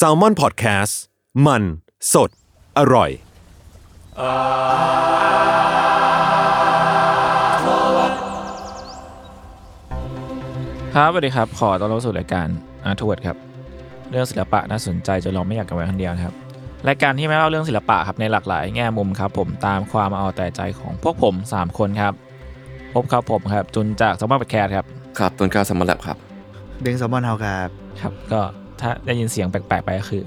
S a l ม o n PODCAST มัน สด อร่อย ครับสวัสดีครับ ขอต้อนรับสู่รายการอาร์ทเวิร์ดครับ เรื่องศิลปะน่าสนใจจนเราไม่อยากกันไว้คนเดียวนะครับ รายการที่ไม่เล่าเรื่องศิลปะครับในหลากหลายแง่มุมครับ ผมตามความเอาแต่ใจของพวกผม 3 คนครับ พบครับผมครับ จุนจากสมบัติแคร์ครับ ครับต้นกล้าสมมาแลบครับ เบงแซลมอนเฮาครับ ครับ ก็ถ้าได้ยินเสียงแปลกๆไปก็คือ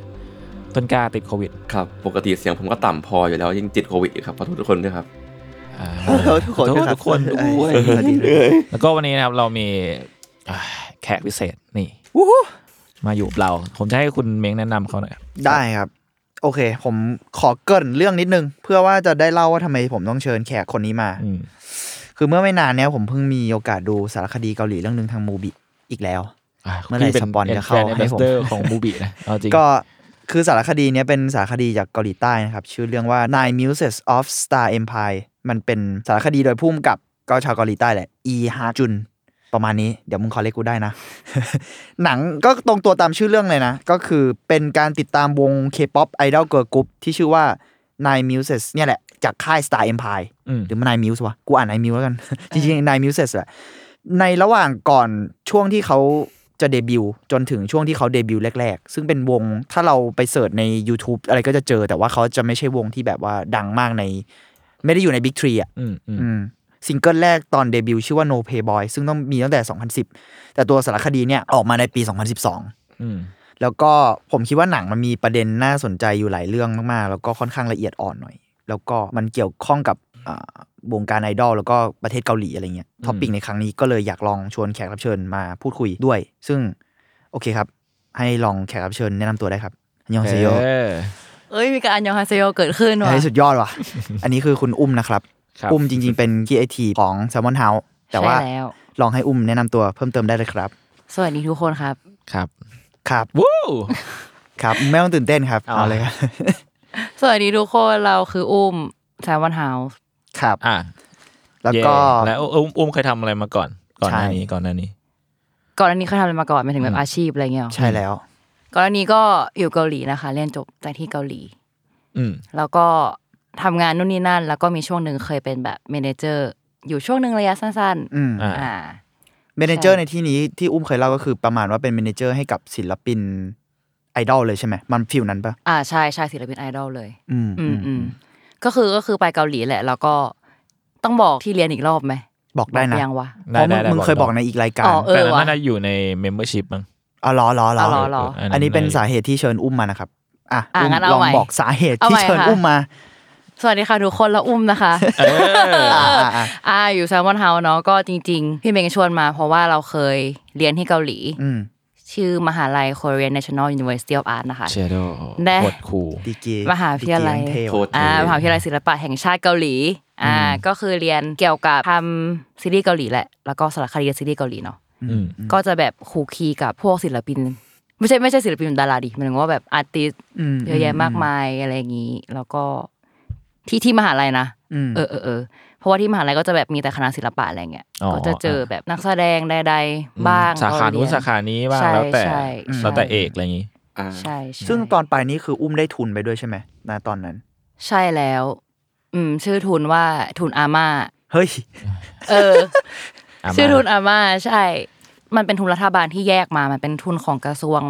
ต้นกล้าติดโควิด ครับ ปกติเสียงผมก็ต่ำพออยู่แล้วยิ่งติดโควิดอีกครับขอโทษทุกคนด้วยครับ อ่าขอโทษทุกคนขอโทษด้วยครับทุกคนด้วยเออสวัสดีด้วยแล้วก็วันนี้นะครับเรามีอ่าแขกพิเศษนี่มาอยู่กับเรา ผมจะให้คุณเม้งแนะนำเขาหน่อยครับได้ครับ โอเค ผมขอเกรินเรื่องนิดนึง เพื่อว่าจะได้เล่าว่าทำไมผมต้องเชิญแขกคนนี้มา อืมคือเมื่อไม่นานเนี้ยผมเพิ่งมีโอกาสดูสารคดีเกาหลีเรื่องหนึ่งทาง MUBI อีกแล้วอะ เมื่อไหร่พี่เป็นสปอนจะเข้าแฟนให้ผม ambassador ของ MUBI นะเอาจริงก็คือสารคดีเนี้ยเป็นสารคดีจากเกาหลีใต้นะครับ ชื่อเรื่องว่า Nine Muses of Star Empire มันเป็นสารคดีโดยผู้กำกับก็ชาวเกาหลีใต้แหละ อีฮาจุน ประมาณนี้ เดี๋ยวมึง correct กูได้นะ หนังก็ตรงตัวตามชื่อเรื่องเลยนะ ก็คือเป็นการติดตามวง K-POP Idol Girl Group ที่ชื่อว่า Nine Muses เนี่ยแหละ จากค่าย Star Empire อืมหรือมัน Nine Muse วะ กูอ่าน Nine Muse แล้วกัน จริงๆ Nine Muses แหละ ในระหว่างก่อนช่วงที่เขา จะเดบิวต์จนถึงช่วงที่เขาเดบิวต์แรก ๆ ซึ่งเป็นวงถ้าเราไป search ใน YouTube อะไรก็จะเจอ แต่ว่าเขาจะไม่ใช่วงที่แบบว่าดังมากใน ไม่ได้อยู่ใน Big Three อะอืมอืมอืมซิงเกิลแรกตอนเดบิวต์ชื่อว่า No Playboy ซึ่งต้องมีตั้งแต่ 2010 แต่ตัวสารคดีเนี่ยออกมาในปี 2012อืมแล้วก็ผมคิดว่าหนังมันมีประเด็นน่าสนใจอยู่หลายเรื่องมากๆ แล้วก็ค่อนข้างละเอียดอ่อนหน่อย แล้วก็มันเกี่ยวข้องกับอ่า วงการไอดอลแล้วก็ประเทศเกาหลีอะไรเงี้ย topic ในครั้งนี้ก็เลยอยากลองชวนแขกรับเชิญมาพูดคุยด้วย ซึ่งโอเคครับ ให้ลองแขกรับเชิญแนะนำตัวได้ครับ안녕하세요เออเอ้ยมีการ안녕하세요เกิดขึ้นว่ะเฮ้ยสุดยอดว่ะ อันนี้คือคุณอุ้มนะครับครับอุ้มจริง ๆ เป็นคีไอทีของ Salmon House แต่ว่าใช่แล้วลองให้อุ้มแนะนำตัวเพิ่มเติมได้เลยครับ สวัสดีทุกคนครับ ครับ ครับวู้ครับไม่ต้องตื่นเต้นครับเอาเอาเลยครับสวัสดีทุกคนเราคืออุ้มแซมวันเฮาส์ ครับ อะแล้วก็เย่แล้วอุ้มอุ้มเคยทำอะไรมาก่อน ก่อนหน้าใช่นี้ก่อนหน้านี้ ก่อนอันนี้เขาทำอะไรมาก่อนหมายถึงแบอืบมอาชีพอะไรเงี้ยหรอใช่แล้ว ก่อนอันนี้ก็อยู่เกาหลีนะคะ เรียนจบจากที่เกาหลี อืมแล้วก็ทำงานนู่นนี่นั่น แล้วก็มีช่วงหนึ่งเคยเป็นแบบเมเนเจอร์ อยู่ช่วงหนึ่งระยะสั้นอืมอ่าๆอ่า manager ใช่ในที่นี้ที่อุ้มเคยเล่าก็คือประมาณว่าเป็น manager ให้กับศิลปินไอดอลเลยใช่ไหมมัน feel นั้นปะอ่าใช่ใช่ศิลปินไอดอลเลย อืมอืมอืม ก็คือก็คือไปเกาหลีแหละ แล้วก็ต้องบอกที่เรียนอีกรอบไหมบอกได้นะยังวะเพราะมึงมึงเคยบอกในอีกรายการอ๋อเอแต่อนั้นว่ะน่าจะอยู่ใน membership มั้งอ๋อเหรอเหรอเหรออ๋อเหรอเหรออันนี้เป็นสาเหตุที่เชิญอุ้มมานะครับอะอะอุ้มงั้นเอาลองใหม่บอกสาเหตุเอาที่ใหม่เชิญค่ะอุ้มมา สวัสดีค่ะทุกคนแล้วอุ้มนะคะเอออ่าอ่าอ่าอ่าอยู่แซมมอนเฮาเนาะก็จริง ๆ พี่เมงชวนมาเพราะว่าเราเคยเรียนที่เกาหลีอืม ชื่อมหาลัย Korean National University of Art นะคะเชโดแน่โคตรคูลดีเกมหาวิทยาลัยดีเกเทโควตรอ่ามหาวิทยาลัยศิลปะแห่งชาติเกาหลีอ่าก็คือเรียนเกี่ยวกับทำซีรีส์เกาหลีแหละ แล้วก็สารคดีซีรีส์เกาหลีเนาะอืมก็จะแบบคูคีกับพวกศิลปิน ไม่ใช่ไม่ใช่ศิลปินดาราดิหมายถึงว่าแบบอาร์ติสมเยอะแยะมากมายอะไรอย่างนี้ แล้วก็ที่ที่มหาลัยนะอืมเออเออเออเพ ราะว่าที่มหาลัยก็จะแบบมีแต่คณะศิลปะอะไรเงี้ยอ๋อก็จะเจอแบบนักแสดงใดๆบ้างสาขาเรนู้นเรียสาขานี้บ้างใช่แล้วแต่ใช่ใช่แล้วแต่เอกอะไรอย่างงี้อ่าใช่ใช่ซึ่งตอนไปนี่คืออุ้มได้ทุนไปด้วยใช่ไหมณตอนนั้น ใช่แล้ว อืม ชื่อทุนว่าทุนอาม่าเฮ้ยเอออาม่าชื่อทุนอาม่าใช่ มันเป็นทุนรัฐบาลที่แยกมา มันเป็นทุนของกระทรวง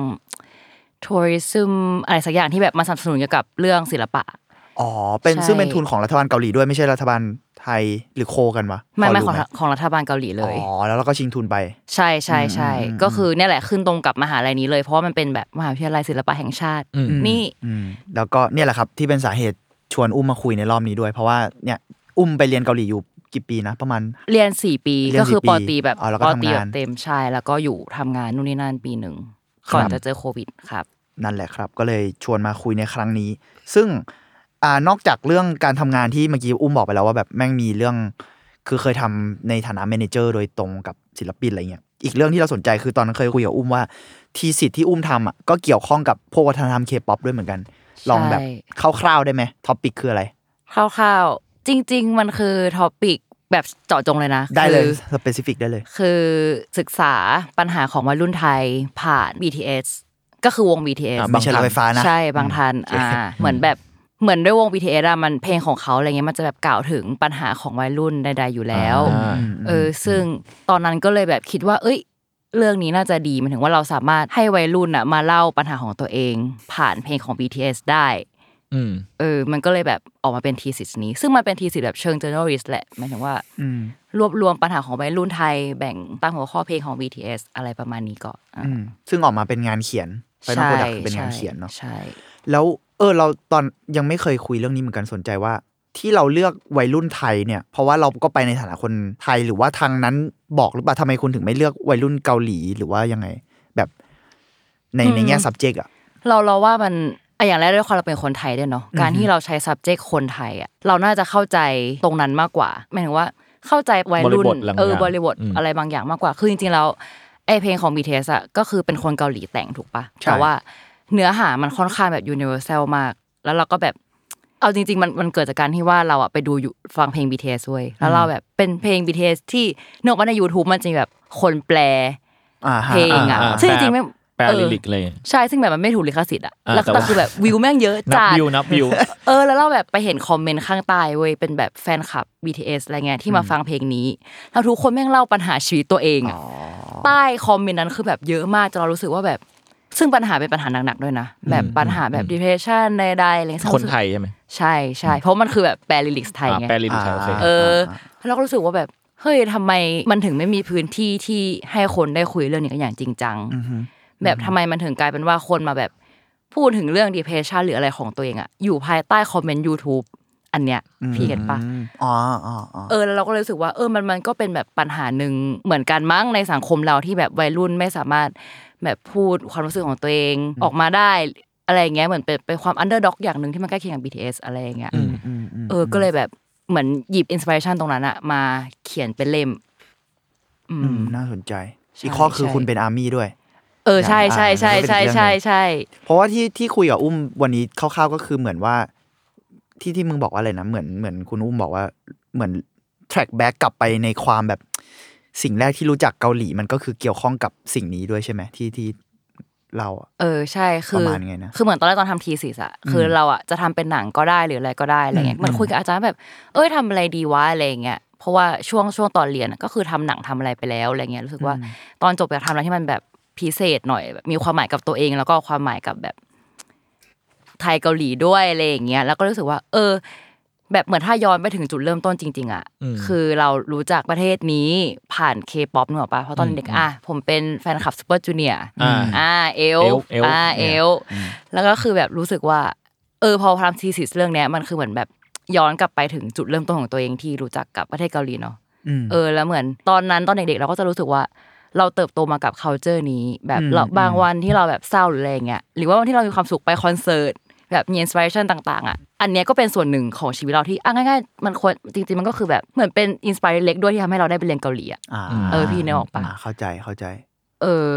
ทัวริซึมอะไรสักอย่างที่แบบมาสนับสนุนเกี่ยวกับเรื่องศิลปะ อ๋อ เป็นใช่ซึ่งเป็นทุนของรัฐบาลเกาหลีด้วยไม่ใช่รัฐบาลไทยหรือโคกันวะไม่ไม่พของรู้หของรัฐบาลเกาหลีเลยอ๋อแล้วเราก็ชิงทุนไป ใช่ใช่ใช่อืมอืมก็คือเนี่ยแหละขึ้นตรงกับมหาลัยนี้เลยเพราะว่ามันเป็นแบบมหาวิทยาลัยศิลปะแห่งชาติอืมนี่อืมแล้วก็เนี่ยแหละครับที่เป็นสาเหตุชวนอุ้มมาคุยในรอบนี้ด้วย เพราะว่าเนี่ยอุ้มไปเรียนเกาหลีอยู่กี่ปีนะประมาณเรียนสี่ปีเรียนก็คือสี่ปีปอตรีแบบอ๋อแล้วก็ปอตรีทำงานแบบเต็มใช่แล้วก็อยู่ทำงานนู่นนี่นั่นปีหนึ่งครับก่อนจะเจอโควิดครับ นั่นแหละครับ ก็เลยชวนมาคุยในครั้งนี้ ซึ่ง อ่านอกจากเรื่องการทำงานที่เมื่อกี้อุ้มบอกไปแล้วว่าแบบแม่งมีเรื่อง คือเคยทำในฐานะ manager โดยตรงกับศิลปินอะไรเงี้ยอีกเรื่องที่เราสนใจคือตอนนั้นเคยคุยกับอุ้มว่า thesis ที่อุ้มทำอะก็เกี่ยวข้องกับพวกวัฒนธรรมเคป๊อปด้วยเหมือนกัน ลองแบบคร่าวๆได้ไหม topic คืออะไรคร่าวๆจริง ๆ มันคือ topic แบบเจาะจงเลยนะ ได้เลยคือสเปซิฟิกได้เลย คือศึกษาปัญหาของวัยรุ่นไทยผ่าน BTS ก็คือวง BTS อ่าไม่ใช่รถไฟฟ้านะใช่บางทันอืมอ่าเหมือนแบบ เหมือนด้วยวง BTS อะมันเพลงของเขาอะไรเงี้ยมันจะแบบกล่าวถึงปัญหาของวัยรุ่นใดๆอยู่แล้วอ่าเออซึ่งตอนนั้นก็เลยแบบคิดว่า เอ้ย เรื่องนี้น่าจะดีหมันถึงว่าเราสามารถให้วัยรุ่นอะมาเล่าปัญหาของตัวเอง ผ่านเพลงของ BTS ได้อืมเออ มันก็เลยแบบออกมาเป็นทีสิสนี้ ซึ่งมันเป็นทีสิสแบบเชิง journalist แหละหมายถึงว่าอืมรวบรวมปัญหาของวัยรุ่นไทยแบ่งตั้งหัวข้อเพลงของ BTS อะไรประมาณนี้ก่อนอะอืมซึ่งออกมาเป็นงานเขียน final product เป็นงานเขียนเนาะใช่ แล้วเออ เราตอนยังไม่เคยคุยเรื่องนี้เหมือนกันสนใจว่า ที่เราเลือกวัยรุ่นไทยเนี่ย เพราะว่าเราก็ไปในฐานะคนไทยหรือว่าทางนั้นบอกหรือเปล่าทำไมคุณถึงไม่เลือกวัยรุ่นเกาหลีหรือว่ายังไง แบบในในแง่ subject อะเราเราว่ามันอะอย่างแรกด้วยความเราเป็นคนไทยด้วยเนาะการที่เราใช้ subject คนไทยอะเราน่าจะเข้าใจตรงนั้นมากกว่าหมายถึงว่าเข้าใจวัยรุ่นบริบทบางอย่างเออบริบทอืมอะไรบางอย่างมากกว่า คือจริงๆแล้วไอเพลงของ BTS อะก็คือเป็นคนเกาหลีแต่งถูกปะใช่แต่ว่า เนื้อหามันค่อนข้างแบบ universal มาก แล้วเราก็แบบเอาจริงๆมันมันเกิดจากการที่ว่าเราอะไปดูอยู่ฟังเพลง BTS เว้ยแล้วเราแบบเป็นเพลง BTS ที่เนกว่าใน YouTube มันจะมีแบบคนแปลอ่าฮะเพลงอะอ่าซึ่งจริงๆไม่แปลเออ lyric เลยใช่ซึ่งแบบมันไม่ถูกลิขสิทธิ์อะอ่าแล้วแต่แต่ว่าคือแบบวิวแม่งเยอะนับจัดวิวนับวิวเออแล้วเราแบบไปเห็น comment ข้างใต้เว้ยเป็นแบบแฟนคลับ BTS อะไรเงี้ยที่มาฟังเพลงนี้แล้วทุกคนแม่งเล่าปัญหาชีวิตตัวเองอะใต้ comment นั้นคือแบบเยอะมากจนเรารู้สึกว่าแบบ ซึ่งปัญหาเป็นปัญหาหนักๆด้วยนะ แบบปัญหาแบบ depression ใดๆอะไรเงี้ยคนไทยใช่ไหมใช่ใช่เพราะมันคือแบบแปล lyrics ไทยอ่าไงแปล lyric ไทยโอเคเออแล้วเราก็รู้สึกว่าแบบเฮ้ยทำไมมันถึงไม่มีพื้นที่ที่ให้คนได้คุยเรื่องนี้กันอย่างจริงจังแบบทำไมมันถึงกลายเป็นว่าคนมาแบบพูดถึงเรื่อง depression หรืออะไรของตัวเองอะอยู่ภายใต้ comment YouTube อันเนี้ยพี่เห็นปะอืมอ๋ออ๋ออ๋อเออแล้วเราก็เลยรู้สึกว่าเออมันมันก็เป็นแบบปัญหาหนึ่งเหมือนกันมั้งในสังคมเราที่แบบวัยรุ่นไม่สามารถ แบบพูดความรู้สึกของตัวเองออกมาได้อะไรอย่างเงี้ยเหมือนเป็นเป็นความ underdog อย่างหนึ่งที่มันใกล้เคียงกับ BTS อะไรอย่างเงี้ยอืมอืมอืมเออก็เลยแบบเหมือนหยิบ inspiration ตรงนั้นอะมาเขียนเป็นเล่ม อือืมมน่าสนใจใช่อีกข้อคือใช่คุณเป็นอาร์มี่ด้วย เออใช่ใช่ใช่ใช่ใช่ใช่เพราะว่าที่ที่คุยกับอุ้มวันนี้คร่าวๆก็คือเหมือนว่า ที่ที่มึงบอกว่าอะไรนะเหมือนเหมือนคุณอุ้มบอกว่าเหมือน track back กลับไปในความแบบ สิ่งแรกที่รู้จักเกาหลีมันก็คือเกี่ยวข้องกับสิ่งนี้ด้วยใช่ไหมที่ที่เราอะเออใช่คืปอระมาณไงนะคือเหมือนตอนแรกตอนทำทีสิสอะคือเราอะจะทำเป็นหนังก็ได้หรืออะไรก็ได้อะไรเงี้ยอืมเหมันคุยกับอาจารย์แบบ เอ้ยทำอะไรดีวะอะไรเงี้ยเพราะว่าช่วงช่วงตอนเรียนอะก็คือทำหนังทำอะไรไปแล้วอะไรเงี้ยรู้สึกว่าตอนจบอยากทำอะไรที่มันแบบพิเศษหน่อยแบบมีความหมายกับตัวเอง แล้วก็ความหมายกับแบบไทยเกาหลีด้วยอะไรอย่างเงี้ยแล้วก็รู้สึกว่า เออ แบบเหมือนถ้าย้อนไปถึงจุดเริ่มต้นจริง ๆอะอืมคือเรารู้จักประเทศนี้ผ่านเคป๊อปนึกออกปะเพราะตอนเด็กอะผมเป็นแฟนคลับ Super Junior อ่าอ่าเอลเอลเอลอ่าเอเนี่ยลแล้วก็คือแบบรู้สึกว่า เออพอทำ thesis เรื่องเนี้ยมันคือเหมือนแบบย้อนกลับไปถึงจุดเริ่มต้นของตัวเองที่รู้จักกับประเทศเกาหลีเนาะอืมเออแล้วเหมือนตอนนั้นตอนเด็กๆเราก็จะรู้สึกว่าเราเติบโตมากับ culture นี้ แบบอืมเราอืมบางวันที่เราแบบเศร้าหรืออะไรอย่างเงี้ยหรือว่าวันที่เรามีความสุขไปคอนเสิร์ต แบบมี inspiration ต่างๆอะอันเนี้ยก็เป็นส่วนหนึ่งของชีวิตเราที่อะง่ายๆมันควรจริงๆมันก็คือแบบเหมือนเป็น inspire เล็กด้วยที่ทำให้เราได้ไปเรียนเกาหลีอะอ่าเออพี่นึกออกปะาเข้าใจเข้าใจ เออ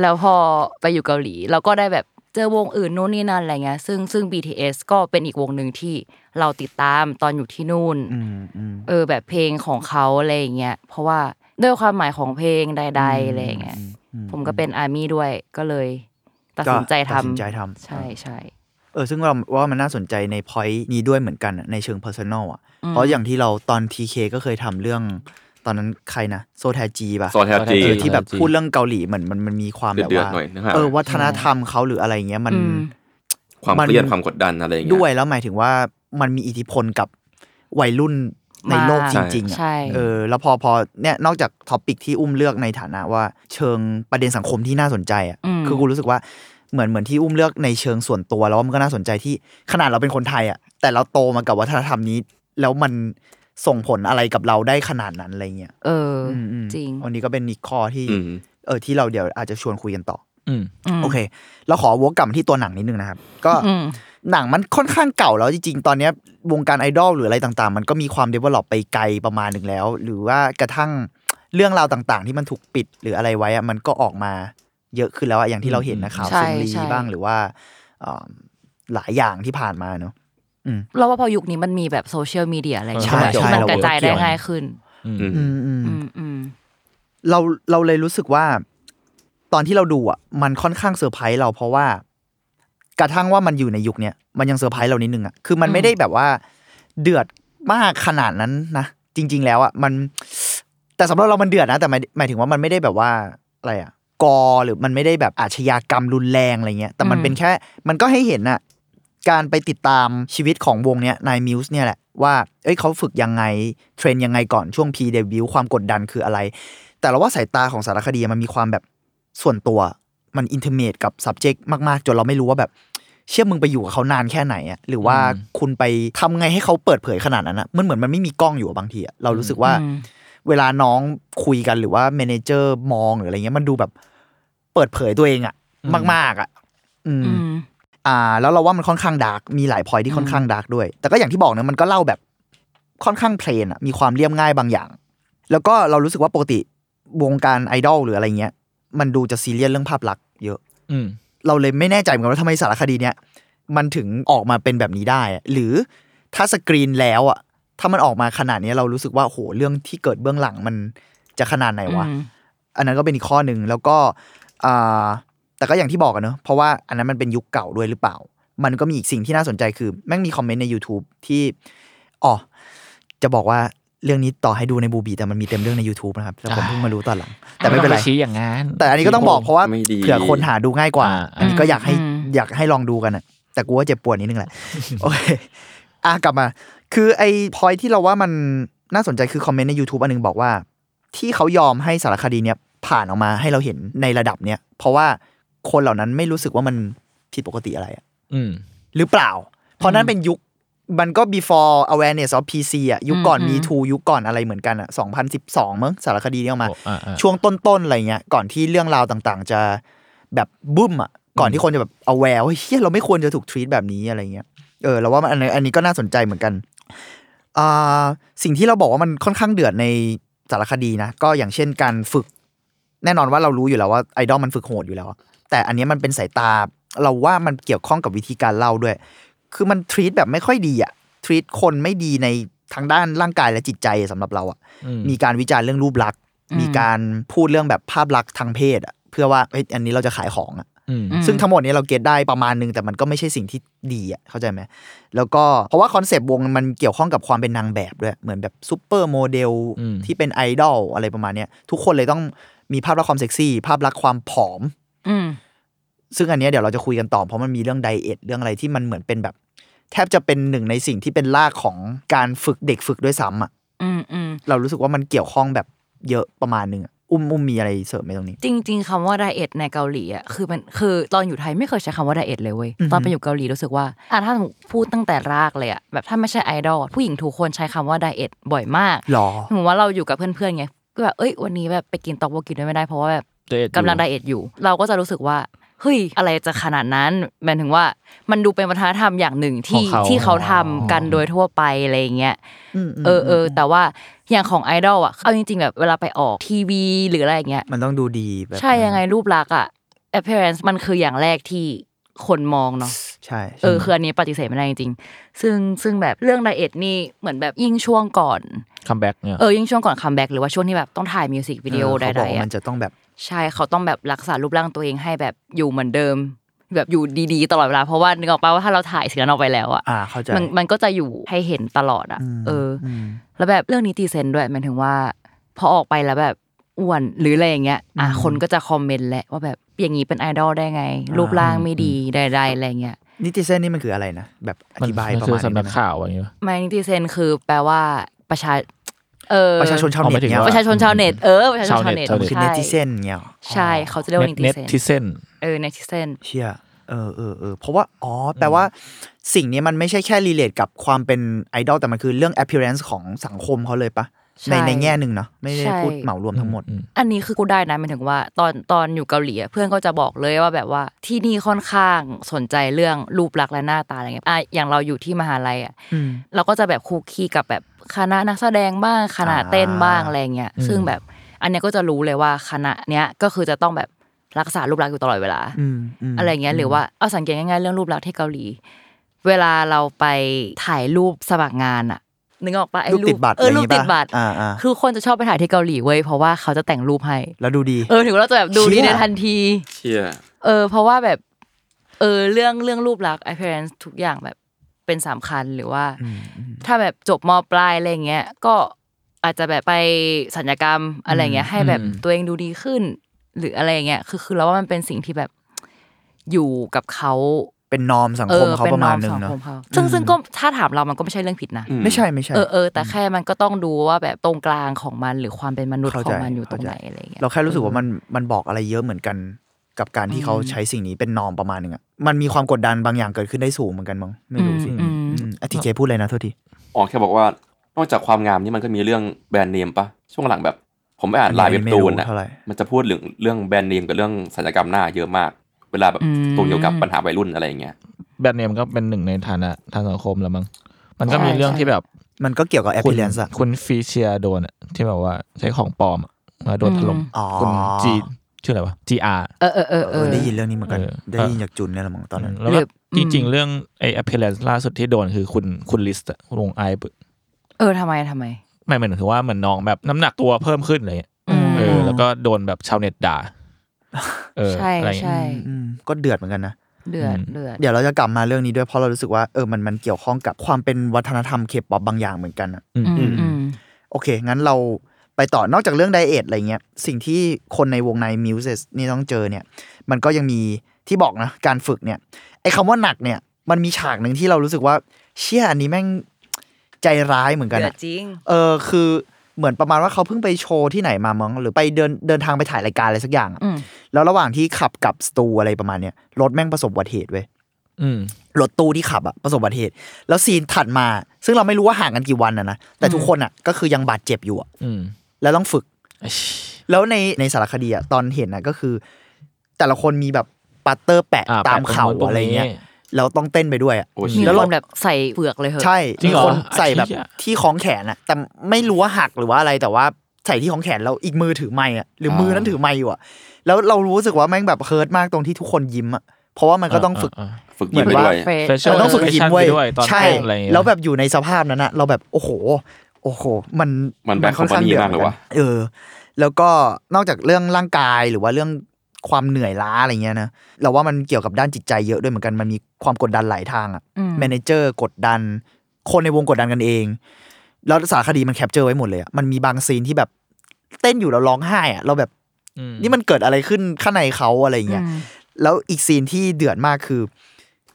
แล้วพอไปอยู่เกาหลีเราก็ได้แบบเจอวงอื่นนู่นนี่นั่นอะไรเงี้ยซึ่งซึ่ง BTS ก็เป็นอีกวงหนึ่งที่เราติดตามตอนอยู่ที่นู่นอืมอืมเออแบบเพลงของเขาอะไรอย่างเงี้ยเพราะว่าด้วยความหมายของเพลงใดๆอะไรอย่างเงี้ยอืผมก็เป็นอาร์มี่ด้วยก็เลย ตัดสินใจก็ตัดสินทำใจทำใช่ใช่ เออซึ่งเราว่ามันน่าสนใจในพอยต์นี้ด้วยเหมือนกันอะในเชิง personal อะ เพราะอย่างที่เราตอน TK ก็เคยทำเรื่อง ตอนนั้นใครนะโซแทจีป่ะซอแทจี เออที่แบบจีพูดเรื่องเกาหลีเหมือนมันมันมีความแบบเดือดว่าๆหน่อยนะฮะเออวัฒนธรรมเขาหรืออะไรเงี้ยมัน อืม ความมัน เครียดความกดดันอะไรอย่างเงี้ย ด้วยแล้วหมายถึงว่ามันมีอิทธิพลกับวัยรุ่นในโลกจริงๆอะใช่ เออแล้วพอพอเนี่ยนอกจากท็อปิกที่อุ้มเลือกในฐานะว่าเชิงประเด็นสังคมที่น่าสนใจอะอืม คือกูรู้สึกว่า เหมือนเหมือนที่อุ้มเลือกในเชิงส่วนตัวแล้วว่ามันก็น่าสนใจที่ขนาดเราเป็นคนไทยอะแต่เราโตมากับวัฒนธรรมนี้ แล้วมันส่งผลอะไรกับเราได้ขนาดนั้นอะไรเงี้ยเออออืมๆจริงวันนี้ก็เป็นอีกข้อที่อืมเออที่เราเดี๋ยวอาจจะชวนคุยกันต่ออืมมโอเค เราขอวกกลับมาที่ตัวหนังนิดนึงนะครับ ก็อืมหนังมันค่อนข้างเก่าแล้วจริงๆ ตอนเนี้ยวงการไอดอลหรืออะไรต่างๆ มันก็มีความเดเวลลอปไปไกลประมาณหนึ่งแล้ว หรือว่ากระทั่งเรื่องราวต่างๆ ที่มันถูกปิดหรืออะไรไว้อะมันก็ออกมา เยอะขึ้นแล้วอะอย่างที่เราเห็นนะข่าวใช่ซุงลีใช่ บ้างหรือว่าเอิ่มหลายอย่างที่ผ่านมาเนอะ เราว่าพอยุคนี้มันมีแบบโซเชียลมีเดียอะไรใช่ ที่ใช่มันเรากระจายเกี่ได้ยวง่ายขึ้นอืมอืมอืมอืม อืมอืม เราเราเลยรู้สึกว่า ตอนที่เราดูอะมันค่อนข้างเซอร์ไพรส์เราเพราะว่า กระทั่งว่ามันอยู่ในยุคเนี้ยมันยังเซอร์ไพรส์เรานิดนึงอะคือมันไม่ได้แบบว่า เดือดมากขนาดนั้นนะจริง ๆ แล้วอะมัน แต่สำหรับเรามันเดือดนะแต่หมายหมายถึงว่ามันไม่ได้แบบว่าอะไรอะ gore หรือมันไม่ได้แบบอาชญากรรมรุนแรงอะไรเงี้ยแต่มันอืมเป็นแค่มันก็ให้เห็นอะการไปติดตามชีวิตของวงเนี้ย Nine Muses เนี่ยแหละว่าเอ้ยเขาฝึกยังไง train ยังไงก่อนช่วง pre-debut ความกดดันคืออะไร แต่เราว่าสายตาของสารคดีมันมีความแบบส่วนตัวมัน intimate กับ subject มากๆ จนเราไม่รู้ว่าแบบ เชี่ยมึงไปอยู่กับเขานานแค่ไหนอะหรือว่าอืมคุณไปทำไงให้เขาเปิดเผยขนาดนั้นอะมันเหมือนมันไม่มีกล้องอยู่อะบางทีอะเรารู้สึกว่าอืมเวลาน้องคุยกันหรือว่า manager มองหรืออะไรเงี้ยมันดูแบบ เปิดเผยตัวเองอะมาก ๆอะอืมอืมอ่า แล้วเราว่ามันค่อนข้าง dark มีหลาย point ที่ค่อนข้าง dark ด้วย แต่ก็อย่างที่บอกนะมันก็เล่าแบบค่อนข้าง plain อะมีความเรียบง่ายบางอย่าง แล้วก็เรารู้สึกว่าปกติวงการไอดอลหรืออะไรเงี้ย มันดูจะซีเรียสเรื่องภาพลักษณ์เยอะ อืมเราเลยไม่แน่ใจเหมือนกันว่าทำไมสารคดีเนี้ยมันถึงออกมาเป็นแบบนี้ได้อะหรือถ้าสกรีนแล้วอะ ถ้ามันออกมาขนาดนี้เรารู้สึกว่าโหเรื่องที่เกิดเบื้องหลังมันจะขนาดไหนวะอืมอันนั้นก็เป็นอีกข้อหนึ่งแล้วก็ อ่าแต่ก็อย่างที่บอกกันเนอะเพราะว่าอันนั้นมันเป็นยุคเก่าด้วยหรือเปล่า มันก็มีอีกสิ่งที่น่าสนใจคือ แม่งมีคอมเมนต์ใน YouTube ที่อ๋อจะบอกว่าเรื่องนี้ต่อให้ดูในบูบีแต่มันมีเต็มเรื่องใน YouTube นะครับแล้วผมเพิ่งมารู้ตอนหลัง แต่ไม่เป็นไรต้องชี้อย่างนั้นแต่อันนี้ก็ต้องบอกเพราะว่าไม่ดีเผื่อคนหาดูง่ายกว่าอ่าอันนี้ก็อยากให้อืมอยากให้ลองดูกันอะแต่กูว่าเจ็บปวดนิดนึงแหละโอเคอะกลับมา คือไอ้พอยที่เราว่ามันน่าสนใจคือคอมเมนต์ใน YouTube อันหนึงบอกว่า ที่เขายอมให้สารคดีเนี้ย ผ่านออกมาให้เราเห็นในระดับเนี้ยเพราะว่าคนเหล่านั้นไม่รู้สึกว่ามันผิดปกติอะไรอะอืมหรือเปล่า เพราะนั้นเป็นยุคมันก็ before awareness of PC อะยุคก่อนอืม Me Too ยุคก่อนอะไรเหมือนกันอะ2012มั้งสารคดีนี้ออกมาโอ้อ่าอ่าช่วงต้นๆอะไรเงี้ยก่อนที่เรื่องราวต่างๆ จะแบบบึ้มอะก่อนที่คนจะแบบเอาแววเฮียเราไม่ควรจะถูกทรีตแบบนี้อะไรเงี้ยเออเราว่ามันอันนี้อันนี้ก็น่าสนใจเหมือนกันอ่าสิ่งที่เราบอกว่ามันค่อนข้างเดือดในสารคดีนะ ก็อย่างเช่นการฝึก แน่นอนว่าเรารู้อยู่แล้วว่าไอดอลมันฝึกโหดอยู่แล้วอะแต่อันนี้มันเป็นสายตา เราว่ามันเกี่ยวข้องกับวิธีการเล่าด้วย คือมันทรีตแบบไม่ค่อยดีอะทรีตคนไม่ดีในทางด้านร่างกายและจิตใจสำหรับเราอะอืมมีการวิจารณ์เรื่องรูปลักษณ์อืมมีการพูดเรื่องแบบภาพลักษณ์ทางเพศอะเพื่อว่าเฮ้ยอันนี้เราจะขายของอะอืมอืมซึ่งทั้งหมดนี้เราเก็ตได้ประมาณนึงแต่มันก็ไม่ใช่สิ่งที่ดีอะเข้าใจไหมแล้วก็เพราะว่าคอนเซปต์วงมันเกี่ยวข้องกับความเป็นนางแบบด้วยเหมือนแบบซูเปอร์โมเดลอืมที่เป็นไอดอลอะไรประมาณเนี้ยทุกคนเลยต้อง มีภาพลักษณ์ความเซ็กซี่ ภาพลักษณ์ความผอม อืม ซึ่งอันเนี้ยเดี๋ยวเราจะคุยกันต่อ เพราะมันมีเรื่อง diet เรื่องอะไรที่มันเหมือนเป็นแบบ แทบจะเป็นหนึ่งในสิ่งที่เป็นรากของการฝึกเด็กฝึกด้วยซ้ำอะอืมอืม เรารู้สึกว่ามันเกี่ยวข้องแบบเยอะประมาณหนึงอะอุ้มอุ้มมีอะไรเสริมไหมตรงนี้ จริง ๆคำว่า diet ในเกาหลีอะคือมันคือตอนอยู่ไทยไม่เคยใช้คำว่า diet เลยเว้ยอือฮึ ตอนไปอยู่เกาหลีรู้สึกว่าอะถ้าพูดตั้งแต่รากเลยอะแบบถ้าไม่ใช่ไอดอลผู้หญิงทุกคนใช้คำว่าไดเอทบ่อยมาก หรอ สมมติว่าเราอยู่กับเพื่อนๆไง ก็แบบเอ้ยวันนี้แบบไปกินตอกโบกินด้วยไม่ได้เพราะว่าแบบไดเอทอยู่กำลังไดเอทอยู่ เราก็จะรู้สึสึกว่าเฮ้ยอะไรจะขนาดนั้นหมายถึงว่ามันดูเป็นวัฒนธรรมอย่างหนึ่งที่ของเขาที่เขาทำกันโดยทั่วไปอะไรอย่างเงี้ยอืมเออเออแต่ว่าอย่างของไอดอลอะเอาจริงๆแบบเวลาไปออกทีวีหรืออะไรอย่างเงี้ยมันต้องดูดีแบบใช่ยังไงรูปลักษณ์อะ appearance มันคืออย่างแรกที่คนมองเนาะ ใช่เออคืออันนี้ปฏิเสธไม่ได้จริงๆซึ่งซึ่งแบบเรื่อง diet นี่เหมือนแบบยิ่งช่วงก่อน comeback เนี่ยเออยิ่งช่วงก่อน comeback หรือว่าช่วงที่แบบต้องถ่ายมิวสิกวิดีโอใดเขาบอกๆว่าอะมันจะต้องแบบใช่เขาต้องแบบรักษารูปร่างตัวเองให้แบบอยู่เหมือนเดิม แบบอยู่ดีๆ ตลอดเวลาเพราะว่านึกออกปะว่าถ้าเราถ่ายสิ่งนั้นออกไปแล้วอะอ่าเข้าใจมันมันก็จะอยู่ให้เห็นตลอดอะมเออมแล้วแบบเรื่อง netizen ด้วยหมายถึงว่า พอออกไปแล้วแบบอ้วนหรืออะไรอย่างเงี้ยอะอืมคนก็จะคอมเมนต์แหละว่าแบบอย่างนี้เป็นไอดอลได้ไง รูปร่างไม่ดีใดๆอะไรเงี้ย นิติเซนนี่มันคืออะไรนะ แบบอมันธิบายมันประคือมาณสำนักนี้ได้ไหมข่าวอะไรอย่างเงี้ยไมนิติเซนคือแปลว่าประชาเออประชาชนชาวเอาเน็หมาตยถึงเนี่ยว่าประชาชนชาวเน็ตเออประชาชนชาวเน็ตชาวเน็ตคือใช่เนติเซนเนี่ยหรอใช่เขาจะเรียกว่านิติเน็ตเซนทิเซนเออเนติเซนเชี่ยเออเออเออเพราะว่า อ๋อ แปลว่าสิ่งนี้มันไม่ใช่แค่รีเลทกับความเป็นไอดอลแต่มันคือเรื่อง appearance ของสังคมเขาเลยปะ ในในแง่หนึ่งเนาะไม่ได้พูดเหมารวมทั้งหมด อันนี้คือกูได้นะหมายถึงว่า ตอนตอนอยู่เกาหลีอะเพื่อนก็จะบอกเลยว่าแบบว่าที่นี่ค่อนข้างสนใจเรื่องรูปลักษณ์และหน้าตาอะไรเงี้ยอะอย่างเราอยู่ที่มหาลัยอะอืมเราก็จะแบบคุกคีกับแบบคณะนักแสดงบ้างคณะเต้นบ้างอะไรเงี้ยซึ่งแบบอันเนี้ยก็จะรู้เลยว่าคณะเนี้ยก็คือจะต้องแบบรักษารูปลักษณ์อยู่ตลอดเวลาอืมมอะไรเงี้ยหรือว่าเอาสังเกตง่ายๆเรื่องรูปลักษณ์ที่เกาหลี เวลาเราไปถ่ายรูปสมัครงานอะ นึกออกปะไอ้รูปติดบัตรเอออะไรอรูย่างปงี้ติดปะบัตรอ่าอ่าคือคนจะชอบไปถ่ายที่เกาหลีเว้ยเพราะว่าเขาจะแต่งรูปให้ แล้วดูดี เออถึงเราจะแบบดูดีเชี่ยในทันทีเชี่ยเออ เพราะว่าแบบ เออเรื่องเรื่องรูปลักษณ์ appearance ทุกอย่างแบบเป็นสำคัญหรือว่า ถ้าแบบจบมปลายอะไรเงี้ยก็อาจจะแบบไปสัญญกรรมอะไรเงี้ย ให้แบบอืมตัวเองดูดีขึ้น หรืออะไรเงี้ยคือคือเราว่ามันเป็นสิ่งที่แบบอยู่กับเขา เป็นนอมสังเอคมอเขาเป็นประนมาอณมหนึ่งสังเนาะคมเขาซึ่งซึ่งก็ถ้าถามเรามันก็ไม่ใช่เรื่องผิดนะอืไม่ใช่ไม่ใช่ เออเออแต่แค่มันก็ต้องดูว่าแบบตรงกลางของมันหรือความเป็นมนุษย์เข้าขใจองมันอยู่ตรงเข้าใจไหนอะไรเงี้ยเราแค่รู้สึกว่ามันมันบอกอะไรเยอะเหมือนกันกับการที่เขาใช้สิ่งนี้เป็นนอมประมาณหนึ่งอะมันมีความกดดันบางอย่างเกิดขึ้นได้สูงเหมือนกันมั้งไม่รู้สิอืมอืมอืมอะทีเจพูดเลยนะโทษทีอ๋อแค่บอกว่านอกจากความงามนี่มันก็มีเรื่องแบรนด์เนมปะช่วงหลังแบบผมไปอ่านลายเว็บตูนไม่รู้นะเท่าไหร่มันจะพูดเรื่องเรื่องแบรนด์เนมกับเรื่องศัลยกรรมหน้าเยอะมาก เวลาแบบอืมตรงเกี่ยวกับปัญหาวัยรุ่นอะไรอย่างเงี้ยแบรนด์เนมก็เป็นหนึ่งในฐานะทางสังคมแล้วมั้งมันก็ใช่มีเรื่องใช่ที่แบบมันก็เกี่ยวกับคุณ appearance อะคุณฟีเชียโดนอะที่แบบว่าใช้ของปลอมอะมาโดนถล่มอ๋อคุณจีชื่ออะไรวะ GR เออเออเออเอเอออได้ยินเรื่องนี้เหมือนกันเออได้ยินจากจุนเนี่ยแหละมั้งตอนนั้น แล้วหรืก็อจริงอืมๆเรื่องไอ appearance ล่าสุดที่โดนคือคุณคุณลิสต์วงไอปเออทำไมทำไม ไม่เหมือนถือว่าเหมือนน้องแบบน้ำหนักตัวเพิ่มขึ้นอะไรเงี้ยอืมเออแล้วก็โดนแบบชาวเน็ตด่า เออใช่อะไรเงี้ย ใช่อืมก็เดือดเหมือนกันนะ เดือดอืมเดือด เดี๋ยวเราจะกลับมาเรื่องนี้ด้วยเพราะเรารู้สึกว่าเออมันมันเกี่ยวข้องกับความเป็นวัฒนธรรมเคป๊อปบางอย่างเหมือนกันอะ อืมอืมอืม โอเค งั้นเราไปต่อนอกจากเรื่อง diet อะไรเงี้ย สิ่งที่คนในวงใน Muses นี่ต้องเจอเนี่ย มันก็ยังมีที่บอกนะ การฝึกเนี่ย ไอ้คำว่าหนักเนี่ย มันมีฉากหนึ่งที่เรารู้สึกว่า เชี่ยอันนี้แม่งใจร้ายเหมือนกันเดืออะดจริง เออคือ เหมือนประมาณว่าเขาเพิ่งไปโชว์ที่ไหนมามั้งหรือไปเดินเดินทางไปถ่ายรายการอะไรสักอย่างอะอืมแล้วระหว่างที่ขับกลับสตูอะไรประมาณเนี้ยรถแม่งประสบอุบัติเหตุเว้ยอืมรถตู้ที่ขับอะประสบอุบัติเหตุ แล้วซีนถัดมา ซึ่งเราไม่รู้ว่าห่างกันกี่วันอะนะแต่ทุกคนอะก็คือยังบาดเจ็บอยู่อะอืมแล้วต้องฝึกไอ้ชิแล้วในในสารคดีอะตอนเห็นนะก็คือ แต่ละคนมีแบบปัตเตอร์แปะอ่ตามแปะเข่าตนู้นตอะไรเงี้ยนี้ แล้วต้องเต้นไปด้วยอะโอ้มีเชี่ยแล้วคเรานแบบใส่เปลือกเลยเหอะใช่จริงมีเหรอคนใส่แบบไอ้เหี้ยที่คล้องแขนอะแต่ไม่รู้ว่าหักหรือว่าอะไรแต่ว่าใส่ที่คล้องแขนแล้วอีกมือถือไม้อะหรือมือนั้นถือไม้อยู่อะแล้วเรารู้สึกว่าแม่งแบบเฮิร์ตมากตรงที่ทุกคนยิ้มอะเพราะว่ามันก็ต้องฝึกาฝึกยิ้มไปด้วยเฟรช facial มันต้องฝึกยิ้มเว้ย expression ไปด้วยตอนใช่เต้นอะไรอย่างเงี้ยแล้วแบบอยู่ในสภาพนั้นอะเราแบบโอ้โห โอ้โห มันมัน bad ค่อนข้าง company เดือดมากเลยว่ะเออ แล้วก็นอกจากเรื่องร่างกายหรือว่าเรื่อง ความเหนื่อยล้าอะไรเงี้ยนะเราว่ามันเกี่ยวกับด้านจิตใจเยอะด้วยเหมือนกันมันมีความกดดันหลายทางอะอืม manager กดดัน คนในวงกดดันกันเอง แล้วสารคดีมัน capture ไว้หมดเลยอะมันมีบาง scene ที่แบบเต้นอยู่แล้วร้องไห้อะเราแบบอืมนี่มันเกิดอะไรขึ้นข้างในเขาอะไรเงี้ยอืมแล้วอีก scene ที่เดือดมากคือ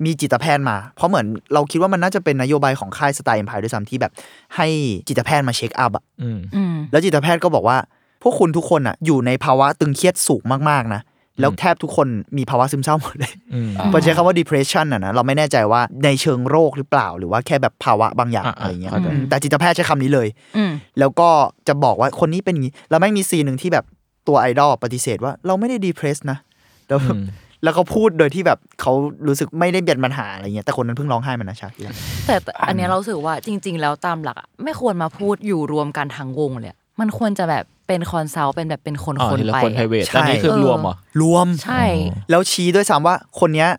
มีจิตแพทย์มา เพราะเหมือนเราคิดว่ามันน่าจะเป็นนโยบายของค่าย Star Empire ด้วยซ้ำที่แบบ ให้จิตแพทย์มา check up อะอืมอืมแล้วจิตแพทย์ก็บอกว่า พวกคุณทุกคนอะอยู่ในภาวะตึงเครียดสูงมากๆนะ แล้วแทบทุกคนมีภาวะซึมเศร้าหมดเลยอืมพอใช้คำว่า depression อะนะเราไม่แน่ใจว่าในเชิงโรคหรือเปล่า หรือว่าแค่แบบภาวะบางอย่างอะอะไรเงี้ยเข้าใจอืมแต่จิตแพทย์ใช้คำนี้เลยอืมแล้วก็จะบอกว่าคนนี้เป็นอย่างนี้แล้วแม่งมี scene หนึ่งที่แบบตัวไอดอลปฏิเสธว่าเราไม่ได้ depress นะแล้วอืมแล้วเขาพูดโดยที่แบบเขารู้สึกไม่ได้เป็นปัญหาอะไรเงี้ยแต่คนนั้นเพิ่งร้องไห้มันนะฉากที่แล้วแต่แต่อันเนี้ยเรารู้สึกว่าจริง ๆ แล้วตามหลักอะไม่ควรมาพูดอยู่รวมกันทั้งวงเลยอะมันควรจะแบบ เป็นคอนซัลท์เป็นแบบเป็นคนอ๋อคนทีละไปคนอะ private ใช่แต่นี่คือเออรวมเหรอรวมใช่ แล้วชี้ด้วยซ้ำว่าคนเนี้ย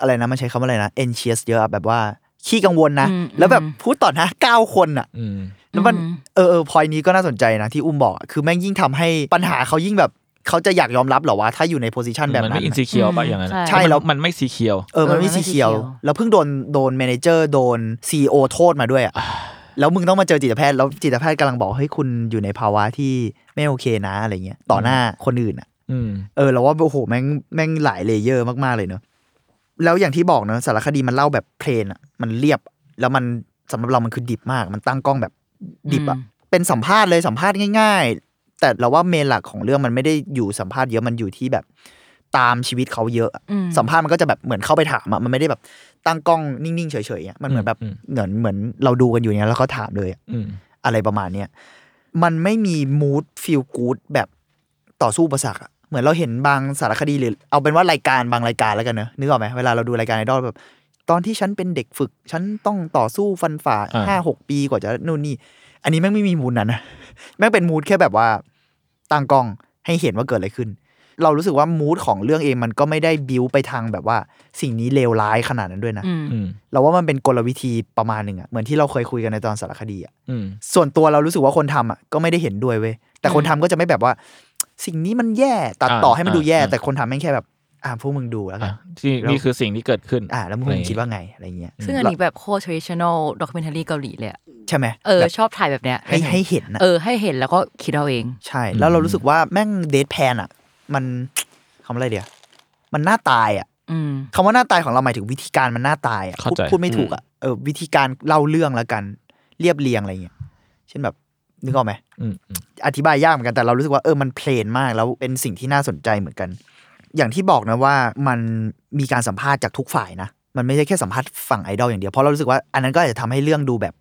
อะไรนะมันใช้คำว่าอะไรนะ anxious เยอะอะแบบว่าขี้กังวลนะอืมแล้วแบบอืมพูดต่อหน้าเก้าคนอะอืมแล้วมันอืมเออเออพอยนี้ก็น่าสนใจนะที่อุ้มบอกอะคือแม่งยิ่งทำให้ปัญหาเขายิ่งแบบเขาจะอยากยอมรับเหรอว่าถ้าอยู่ใน position แบบนั้นมันนั้ไม่ insecure ป่ะอย่างนั้นใช่ใช่แล้วมันไม่ secure เออมันไม่เออมันไม่สีเขียวสีเขียว แล้วเพิ่งโดนโดน manager โดน CEO โทษมาด้วยอะ แล้วมึงต้องมาเจอจิตแพทย์แล้วจิตแพทย์กำลังบอกเฮ้ยคุณอยู่ในภาวะที่ไม่โอเคนะอะไรเงี้ยต่อหน้าคนอื่นอะอืมเออเราว่าโอ้โหแม่งแม่งหลาย layer มากๆเลยเนอะแล้วอย่างที่บอกเนอะสารคดีมันเล่าแบบ plain อะมันเรียบ แล้วมันสำหรับเรามันคือดิบมาก มันตั้งกล้องแบบดิบอะอืมเป็นสัมภาษณ์เลยสัมภาษณ์ง่าย ๆ แต่เราว่าเมนหลักของเรื่องมันไม่ได้อยู่สัมภาษณ์เยอะมันอยู่ที่แบบ ตามชีวิตเขาเยอะอะอืมสัมภาษณ์มันก็จะแบบเหมือนเข้าไปถามอะมันไม่ได้แบบตั้งกล้องนิ่งๆเฉยๆอะมันเหมือนแบบอืมเหมือนเหมือนเราดูกันอยู่เนี้ยแล้วเขาถามเลยอะอืมอะไรประมาณเนี้ยมันไม่มีมูดฟีลกูดแบบต่อสู้อุปสรรคอะเหมือนเราเห็นบางสารคดีหรือ เอาเป็นว่ารายการบางรายการแล้วกันเนอะนึกออกไหมเวลาเราดูรายการไอดอลแบบ ตอนที่ฉันเป็นเด็กฝึก ฉันต้องต่อสู้ฟันฝ่าอ่าห้าหกปีกว่าจะนู่นนี่ อันนี้แม่งไม่มีมูดนั้นนะแม่งเป็นมูดแค่แบบว่าตั้งกล้องให้เห็นว่าเกิดอะไรขึ้น เรารู้สึกว่ามูดของเรื่องเองมันก็ไม่ได้บิวไปทางแบบว่า สิ่งนี้เลวร้ายขนาดนั้นด้วยนะอืมอืมเราว่ามันเป็นกลวิธีประมาณหนึ่งอะเหมือนที่เราเคยคุยกันในตอนสารคดีอะอืมส่วนตัวเรารู้สึกว่าคนทำอะก็ไม่ได้เห็นด้วยเว้ยแต่คนทำก็จะไม่แบบว่า สิ่งนี้มันแย่ตัดต่อให้มันดูแย่อ่าแต่คนทำแม่งแค่แบบอ่าพวกมึงดูแล้วกัอะนที่แล้วนี่คือสิ่งที่เกิดขึ้น อ่า แล้วมึงอะไรอย่างงี้คิดว่าไงอะไรเงี้ยซึ่งอันนี้แบบโคตร traditional documentary เกาหลีเลยอะใช่ไหมเออแบบชอบถ่ายแบบเนี้ยให้ให้เห็นนะเออให้เห็นแล้วก็คิดเอาเอง ใช่ แล้วเรารู้สึกว่าแม่งเดทแพนอะ มันคำว่าอะไรเดียวมันหน้าตายอะอืม คำว่าหน้าตายของเราหมายถึงวิธีการมันหน้าตายอะเข้าพูดใจ พูดไม่ถูกอะเออวิธีการเล่าเรื่องแล้วกันเรียบเรียงอะไรเงี้ยเช่นแบบนึกออกไหม อืมอืมอธิบายยากเหมือนกันแต่เรารู้สึกว่าเออมัน plain มาก แล้วเป็นสิ่งที่น่าสนใจเหมือนกัน อย่างที่บอกนะว่ามันมีการสัมภาษณ์จากทุกฝ่ายนะ มันไม่ใช่แค่สัมภาษณ์ฝั่งไอดอลอย่างเดียว เพราะเรารู้สึกว่าอันนั้นก็อาจจะทำให้เรื่องดูแบบ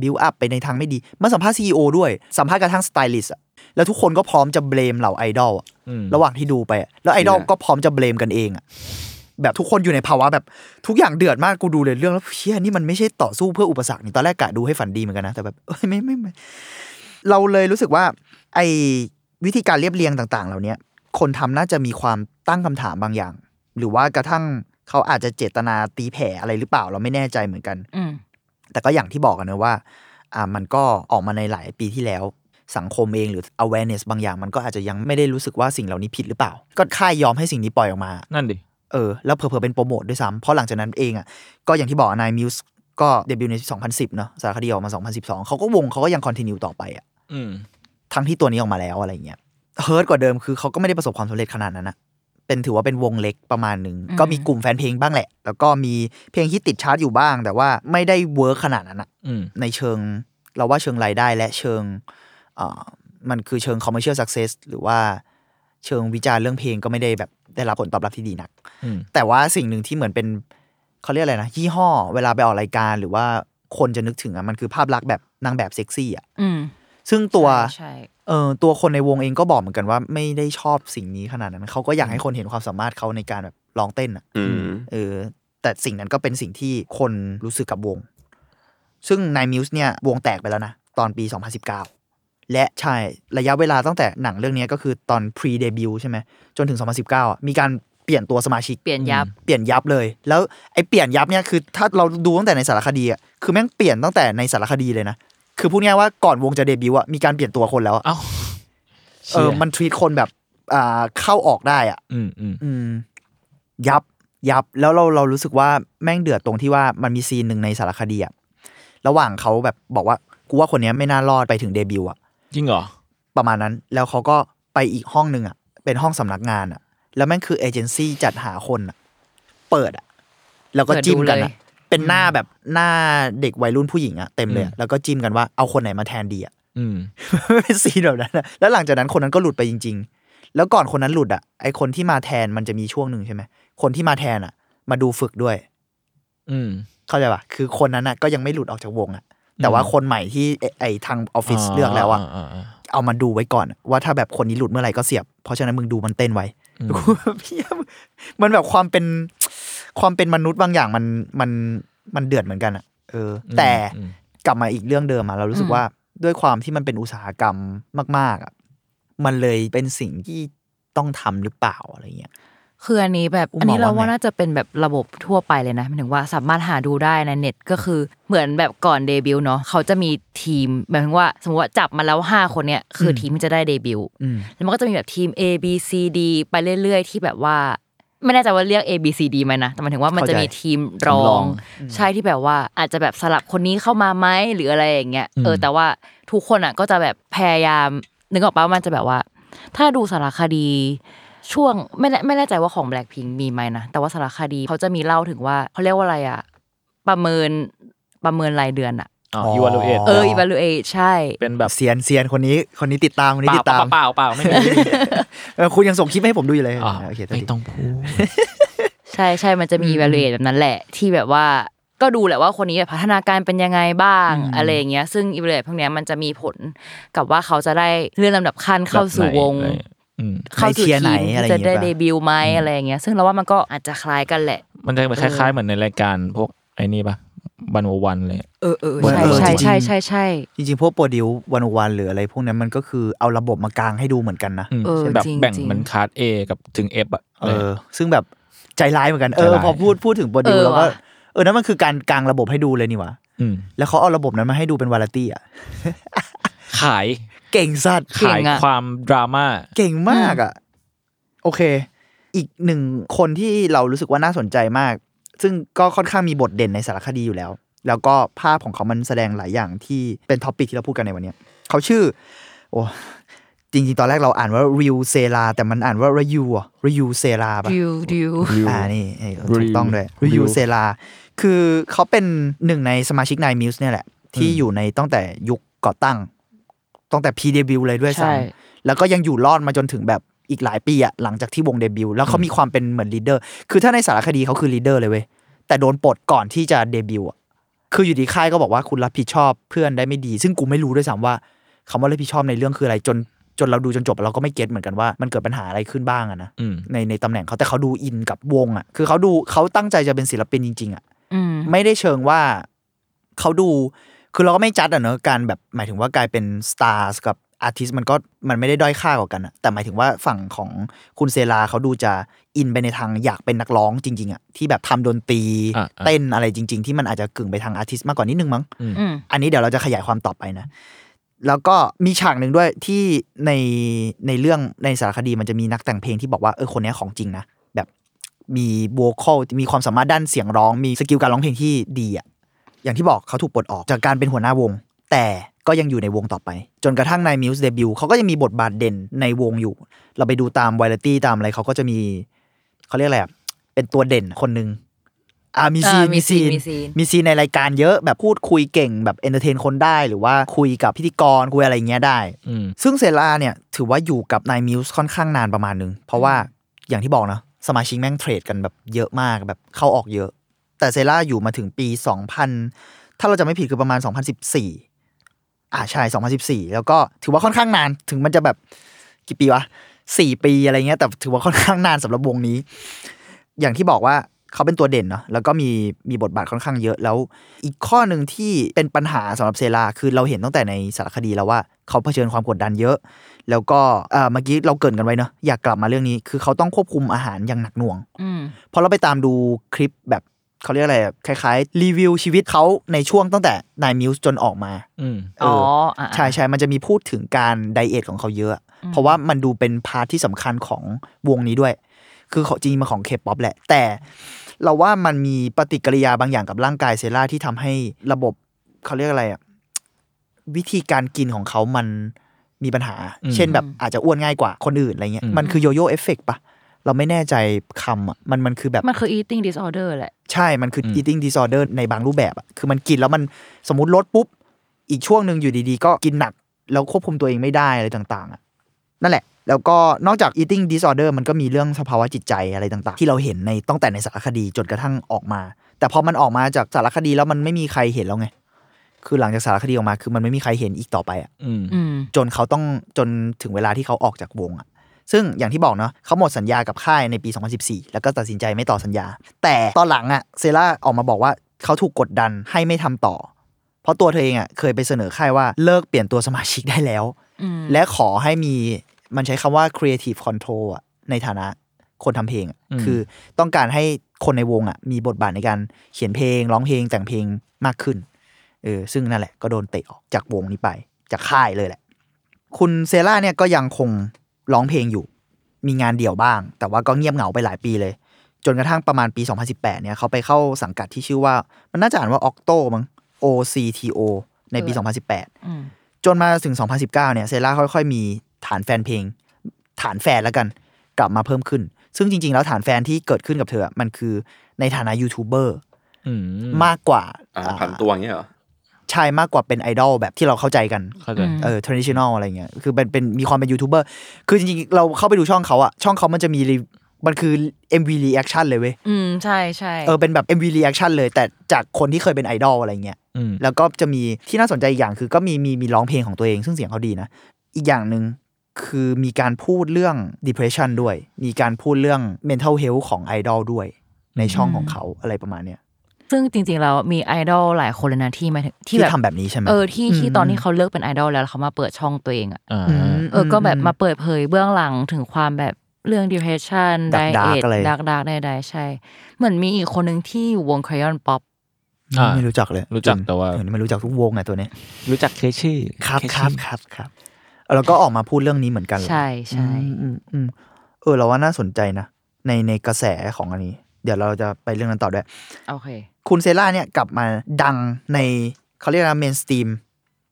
บิวอัพไปในทางไม่ดี มันสัมภาษณ์ CEO ด้วย สัมภาษณ์กระทั่งสไตลิสต์อะ แล้วทุกคนก็พร้อมจะ blame เหล่าไอดอลอะอืมระหว่างที่ดูไปอะแล้วไอดอลก็พร้อมจะ blame กันเองอะแบบทุกคนอยู่ในภาวะแบบทุกอย่างเดือดมากกูดูเลยเรื่องแล้วเชี่ยนี่มันไม่ใช่ต่อสู้เพื่ออุปสรรคนี่ตอนแรกกะดูให้ฝันดีเหมือนกันนะแต่แบบเอ้ยไม่ไม่ไม่เราเลยรู้สึกว่า ไอ้วิธีการเรียบเรียงต่าง ๆ เหล่าเนี้ยคนทำน่าจะมีความตั้งคำถามบางอย่าง หรือว่ากระทั่งเขาอาจจะเจตนาตีแผ่อะไรหรือเปล่าเราไม่แน่ใจเหมือนกัน อืมแต่ก็อย่างที่บอกกันนะว่า อ่ามันก็ออกมาในหลายปีที่แล้ว สังคมเองหรือ awareness บางอย่างมันก็อาจจะยังไม่ได้รู้สึกว่าสิ่งเหล่านี้ผิดหรือเปล่า ก็ค่ายยอมให้สิ่งนี้ปล่อยออกมานั่นดิเออแล้วเผลอๆเป็นโปรโมทด้วยซ้ำเพราะหลังจากนั้นเองอะก็อย่างที่บอกนายมิวส์ก็เดบิวต์ใน 2010 เนอะสารคดีออกมา 2012 เขาก็วงเขาก็ยัง continue ต่อไปอะอืมทั้งที่ตัวนี้ออกมาแล้วอะไรเงี้ย hurt กว่าเดิมคือเขาก็ไม่ได้ประสบความสำเร็จขนาดนั้นนะเป็นถือว่าเป็นวงเล็กประมาณหนึ่งอืมก็มีกลุ่มแฟนเพลงบ้างแหละ แล้วก็มีเพลงที่ติดชาร์ตอยู่บ้าง แต่ว่าไม่ได้ work ขนาดนั้นอะอืมในเชิงเราว่าเชิงรายได้และเชิงเอ่อ มันคือเชิง commercial success หรือว่าเชิงวิจารณ์เรื่องเพลงก็ไม่ได้แบบได้รับผลตอบรับที่ดีนักอืมแต่ว่าสิ่งหนึ่งที่เหมือนเป็นเขาเรียกอะไรนะยี่ห้อ เวลาไปออกรายการหรือว่าคนจะนึกถึงอะมันคือภาพลักษณ์แบบนางแบบเซ็กซี่อะอืมซึ่งตัวใช่เออตัวคนในวงเองก็บอกเหมือนกันว่าไม่ได้ชอบสิ่งนี้ขนาดนั้นเขาก็อยากให้คนเห็นความสามารถเขาในการแบบร้องเต้นอะอืมเออ แต่สิ่งนั้นก็เป็นสิ่งที่คนรู้สึกกับวง ซึ่งนายมิวส์เนี่ยวงแตกไปแล้วนะ ตอนปี 2019 และใช่ระยะเวลาตั้งแต่หนังเรื่องนี้ก็คือตอน pre debut ใช่ไหมจนถึง 2019อะมีการเปลี่ยนตัวสมาชิกเปลี่ยนยับเปลี่ยนยับเลย แล้วไอ้เปลี่ยนยับเนี่ยคือถ้าเราดูตั้งแต่ในสารคดีอะคือแม่งเปลี่ยนตั้งแต่ในสารคดีเลยนะคือพูดง่ายๆว่าก่อนวงจะเดบิวต์อะมีการเปลี่ยนตัวคนแล้วอะเอ้าเออมันทรีตคนแบบอ่าเข้าออกได้อะอืมอืมอืมยับยับแล้วเราเรารู้สึกว่าแม่งเดือดตรงที่ว่ามันมีซีนหนึ่งในสารคดีอะระหว่างเขาแบบบอกว่ากูว่าคนเนี้ยไม่น่ารอดไปถึงเดบิวต์อะ จริงเหรอ ประมาณนั้นแล้วเขาก็ไปอีกห้องหนึ่งอะเป็นห้องสำนักงานอะแล้วแม่งคือเอเจนซี่จัดหาคนอะเปิดอะแล้วก็เปิดดูจิ้มกันเลอะยเป็นหน้าแบบหน้าเด็กวัยรุ่นผู้หญิงอะเต็มเลยอะอืมแล้วก็จิ้มกันว่าเอาคนไหนมาแทนดีอะอืม เป็นซีนแบบนั้นอะแล้วหลังจากนั้นคนนั้นก็หลุดไปจริง ๆ แล้วก่อนคนนั้นหลุดอะ ไอคนที่มาแทนมันจะมีช่วงหนึ่งใช่ไหม คนที่มาแทนอะ มาดูฝึกด้วย อืม เข้าใจปะคือคนนั้นอะก็ยังไม่หลุดออกจากวงอะ แต่ว่าคนใหม่ที่ไอ้ไอทางออฟฟิศเลือกแล้วอะาาเอามาดูไว้ก่อน ว่าถ้าแบบคนนี้หลุดเมื่อไหร่ก็เสียบ เพราะฉะนั้นมึงดูมันเต้นไว้อืมพี่มันแบบความเป็นความเป็นมนุษย์บางอย่างมันมันมันเดือดเหมือนกันอะเออ แต่อืมกลับมาอีกเรื่องเดิมอะเรารู้สึกอืมว่าด้วยความที่มันเป็นอุตสาหกรรมมาก ๆอะมันเลยเป็นสิ่งที่ต้องทำหรือเปล่าอะไรเงี้ย คืออันนี้แบบอุ้มอันนี้มองเราว่าว่าไงน่าจะเป็นแบบระบบทั่วไปเลยนะหมายถึงว่าสามารถหาดูได้ในเน็ตก็คือเหมือนแบบก่อนเดบิวต์เนาะเขาจะมีทีมหมายถึงว่า สมมติว่าจับมาแล้วห้าคนเนี่ยคืออทีมที่จะได้เดบิวต์อืมแล้วมันก็จะมีแบบทีม A B C D ไปเรื่อย ๆ ที่แบบว่า ไม่แน่ใจว่าเรียก A B C D ไหมนะแต่หมายถึงว่ามันจะมีทีมรอทีมรองงใช่ที่แบบว่าอาจจะแบบสลับคนนี้เข้ามาไหมหรืออะไรอย่างเงี้ยอืมเออแต่ว่าทุกคนอะก็จะแบบพยายามนึกออกปะว่ามันจะแบบว่า ถ้าดูสารคดี ช่วงไม่แน่ไม่แน่ใจว่าของ Blackpink มีไหมนะ แต่ว่าสารคดีเขาจะมีเล่าถึงว่าเขาเรียกว่าอะไรอะประเมินประเมินรายเดือนอะอ๋อ evaluate เออ evaluate ใช่ เป็นแบบเซียนเซียนคนนี้คนนี้ติดตามคนนี้เปล่าติดตามเปล่าเปล่าไม่มีเออคุณยังส่งคลิปให้ผมดูอยู่เลยอ๋อโอเคโทษไม่ทีต้องพูดใช่ใช่มันจะมี evaluate แบบนั้นแหละ ที่แบบว่าก็ดูแหละว่าคนนี้แบบพัฒนาการเป็นยังไงบ้างอะไรอย่างเงี้ยซึ่ง evaluate พวกเนี้ยมันจะมีผลกับว่าเขาจะได้เลื่อนลำดับขั้นเข้าสู่วง แบบไหนอะไรอืมเข้าสู่ในเทียร์ไหนทีมอะไรอที่ย่างจะเงี้ยได้เดบิวต์ไหมอะไรอย่างเงี้ย ซึ่งเราว่ามันก็อาจจะคล้ายกันแหละ มันจะคล้ายๆ เหมือนในรายการพวกไอ้นี่ปะบันวันเลย เออเออเหมือนใช่เออใช่จริงๆใช่ใช่ใช่จริงๆ พวกโปรดิววันวันหรืออะไรพวกนั้นมันก็คือเอาระบบมากางให้ดูเหมือนกันนะอืมเออแบบจริงแบ่งจริงมันคาร์ด A กับถึง F อะเออ ซึ่งแบบใจร้ายเหมือนกัน เอใจอร้ายพอพูดพูดถึงโปรดิวเออแล้วก็ว่ะเออนั่นมันคือการกางระบบให้ดูเลยนี่หว่าอืมแล้วเขาเอาระบบนั้นมาให้ดูเป็นวาไรตี้อะขาย เก่งสัตว์ขายความดราม่าเก่งมากอะ โอเค อีกหนึ่งคนที่เรารู้สึกว่าน่าสนใจมาก ซึ่งก็ค่อนข้างมีบทเด่นในสารคดีอยู่แล้ว แล้วก็ภาพของเขามันแสดงหลายอย่างที่เป็น topic ที่เราพูดกันในวันเนี้ยเขาชื่อ โอ้จริงๆ ตอนแรกเราอ่านว่าริวเซลาแต่มันอ่านว่ารายูอะรายูเซลาปะดิวดิวอ่านี่เอ้ยถูกต้องด้วยริยูเซลาคือเขาเป็นหนึ่งในสมาชิก Nine Muses เนี่ยแหละ ที่อยู่ในตั้งแต่ยุคก่อตั้ง ตั้งแต่ pre-debut เลยด้วยใช่ซ้ำแล้วก็ยังอยู่รอดมาจนถึงแบบอีกหลายปีอะหลังจากที่วงเดบิวต์แล้วเขามีความเป็นเหมือน leader คือถ้าในสารคดีเขาคือ leader เลยเว้ยแต่โดนปลดก่อนที่จะเดบิวต์อะคืออยู่ดีค่ายก็บอกว่าคุณรับผิดชอบเพื่อนได้ไม่ดี ซึ่งกูไม่รู้ด้วยซ้ำว่าคำว่ารับผิดชอบในเรื่องคืออะไรจนจนเราดูจนจบเราก็ไม่ get เหมือนกันว่ามันเกิดปัญหาอะไรขึ้นบ้างอะนะอืมในในตำแหน่งเขาแต่เขาดู in กับวงอะคือเขาดูเขาตั้งใจจะเป็นศิลปินจริง ๆอะอืมไม่ได้เชิงว่าเขาดู คือเราก็ไม่จัดอะเนอะการแบบหมายถึงว่ากลายเป็นสตาร์กับอาร์ติสมันก็มันไม่ได้ด้อยค่ากว่ากันอะแต่หมายถึงว่าฝั่งของคุณเซราเขาดูจะอินไปในทางอยากเป็นนักร้องจริง ๆอะที่แบบทำดนตรีอะอะ เต้นอะไรจริง ๆ ที่มันอาจจะกึ่งไปทางอาร์ติสมากกว่านิดนึงมั้ง อืม อันนี้เดี๋ยวเราจะขยายความต่อไปนะ แล้วก็มีฉากหนึ่งด้วยที่ในในเรื่องในสารคดีมันจะมีนักแต่งเพลงที่บอกว่าเออคนเนี้ยของจริงนะแบบมี vocal มีความสามารถด้านเสียงร้อง มี skill การร้องเพลงที่ดีอะ อย่างที่บอกเขาถูกปลดออกจากการเป็นหัวหน้าวง แต่ก็ยังอยู่ในวงต่อไป จนกระทั่ง Nine Muses debut เขาก็ยังมีบทบาทเด่นในวงอยู่ เราไปดูตามวาไรตี้ตามอะไรเขาก็จะมีเขาเรียกอะไรอะเป็นตัวเด่นคนหนึ่งอ่ามี scene เออมีมี scene มี scene มี scene ในรายการเยอะแบบพูดคุยเก่งแบบ entertain คนได้ หรือว่าคุยกับพิธีกรคุยอะไรอย่างเงี้ยได้อืมซึ่งเซราเนี่ยถือว่าอยู่กับ Nine Muses ค่อนข้างนานประมาณนึง เพราะว่าอย่างที่บอกนะสมาชิกแม่งเทรดกันแบบเยอะมากแบบเข้าออกเยอะ แต่เซราอยู่มาถึงปี 2000 ถ้าเราจะไม่ผิดคือประมาณ 2014 อ่าใช่ 2014 แล้วก็ถือว่าค่อนข้างนานถึงมันจะแบบกี่ปีวะสี่ปีอะไรเงี้ยแต่ถือว่าค่อนข้างนานสำหรับวงนี้ อย่างที่บอกว่าเขาเป็นตัวเด่นเนาะแล้วก็มีมีบทบาทค่อนข้างเยอะแล้ว อีกข้อหนึ่งที่เป็นปัญหาสำหรับเซราคือเราเห็นตั้งแต่ในสารคดีแล้วว่าเขาเผชิญความกดดันเยอะ แล้วก็เอ่อเมื่อกี้เราเกริ่นกันไว้เนาะอยากกลับมาเรื่องนี้ คือเขาต้องควบคุมอาหารอย่างหนักหน่วงอืมพอเราไปตามดูคลิปแบบ เขาเรียกอะไรอะคล้ายๆ รีวิวชีวิตเขาในช่วงตั้งแต่ Nine Muses จนออกมาอืมเออ๋อออะใช่ใช่มันจะมีพูดถึงการ diet ของเขาเยอะ เพราะว่ามันดูเป็น part ที่สำคัญของวงนี้ด้วย คือเขาจริงๆมาของเคป๊อปแหละ แต่เราว่ามันมีปฏิกิริยาบางอย่างกับร่างกายเซล่าที่ทำให้ระบบเขาเรียกอะไรอะวิธีการกินของเขามันมีปัญหาอืมเช่นแบบอาจจะอ้วนง่ายกว่าคนอื่นอะไรเงี้ยอืมมันคือโยโย่เอฟเฟกปะ เราไม่แน่ใจคำอะมันมันคือแบบมันคือ eating disorder แหละ ใช่มันคืออ ม eating disorder ในบางรูปแบบอะคือมันกินแล้วมันสมมติลดปุ๊บ อีกช่วงหนึ่งอยู่ดีๆ ก็กินหนัก แล้วควบคุมตัวเองไม่ได้อะไรต่างๆอะนั่นแหละ แล้วก็นอกจาก eating disorder มันก็มีเรื่องสภาวะจิตใจอะไรต่างๆ ที่เราเห็นในตั้งแต่ในสารคดีจนกระทั่งออกมา แต่พอมันออกมาจากสารคดีแล้วมันไม่มีใครเห็นแล้วไงคือหลังจากสารคดีออกมา คือมันไม่มีใครเห็นอีกต่อไปอะอืม อืม จนเขาต้องจนถึงเวลาที่เขาออกจากวงอะ ซึ่งอย่างที่บอกเนาะเขาหมดสัญญากับค่ายในปี 2014 แล้วก็ตัดสินใจไม่ต่อสัญญา แต่ตอนหลังอะเซล่าออกมาบอกว่าเขาถูกกดดันให้ไม่ทำต่อ เพราะตัวเธอเองอะเคยไปเสนอค่ายว่าเลิกเปลี่ยนตัวสมาชิกได้แล้วอืมและขอให้มีมันใช้คำว่า creative control อะในฐานะคนทำเพลงอะอืมคือต้องการให้คนในวงอะมีบทบาทในการเขียนเพลง ร้องเพลงแต่งเพลงมากขึ้นเออซึ่งนั่นแหละก็โดนเตะออกจากวงนี้ไป จากค่ายเลยแหละ คุณเซล่าเนี่ยก็ยังคง ร้องเพลงอยู่ มีงานเดี่ยวบ้าง แต่ว่าก็เงียบเหงาไปหลายปีเลย จนกระทั่งประมาณปี 2018 เนี่ยเขาไปเข้าสังกัดที่ชื่อว่า มันน่าจะอ่านว่า Octo มั้ง O C T O ในปีอืม2018 จนมาถึง 2019 เนี่ยเซล่าค่อยๆ มีฐานแฟนเพลง ฐานแฟนแล้วกัน กลับมาเพิ่มขึ้น ซึ่งจริง ๆ แล้วฐานแฟนที่เกิดขึ้นกับเธออะมันคือในฐานะยูทูบเบอร์อืมมากกว่าอ่าอ่าผันตัวอย่างเงี้ยเหรอ ใช่มากกว่าเป็นไอดอลแบบที่เราเข้าใจกันเข้าใจอืมเออ traditional อะไรเงี้ยคือเป็นเป็นมีความเป็นยูทูบเบอร์คือจริงๆ เราเข้าไปดูช่องเขาอะช่องเขามันจะมี re- มันคือ MV reaction เลยเว้ย อืม ใช่ใช่เออ เป็นแบบ MV reaction เลย แต่จากคนที่เคยเป็นไอดอลอะไรเงี้ยอืมแล้วก็จะมีที่น่าสนใจอีกอย่างคือก็มีมีมีร้องเพลงของตัวเอง ซึ่งเสียงเขาดีนะ อีกอย่างหนึ่งคือมีการพูดเรื่อง depression ด้วย มีการพูดเรื่อง mental health ของไอดอลด้วย ในช่องของเขาอะไรประมาณเนี้ย ซึ่งจริงๆแล้วมีไอดอลหลายคนเลยนะที่หมายถึงที่ที่แบบทำแบบนี้ใช่ไหมเออที่ที่อืมตอนที่เขาเลิกเป็นไอดอลแล้วเขามาเปิดช่องตัวเองอะอ่าอืมเออก็แบบมาเปิดเผยเบื้องหลังถึงความแบบเรื่อง depression ได Dark เอ Dark ทอะไรดักดักใดๆใช่ เหมือนมีอีกคนหนึ่งที่อยู่วง Crayon Pop อ่าไม่รู้จักเลย รู้จักแต่ว่าเออไม่รู้จักทุกวงไงตัวเนี้ยรู้จักเคชี่ครับเคคชี่รับครับครับแล้วก็ออกมาพูดเรื่องนี้เหมือนกันเหรอใช่ใช่อืมอืมอืมเออเราว่าน่าสนใจนะในในกระแสของอันนี้ เดี๋ยวเราจะไปเรื่องนั้นต่อด้วยโอเค คุณเซล่าเนี่ยกลับมาดังในเขาเรียกว่า mainstream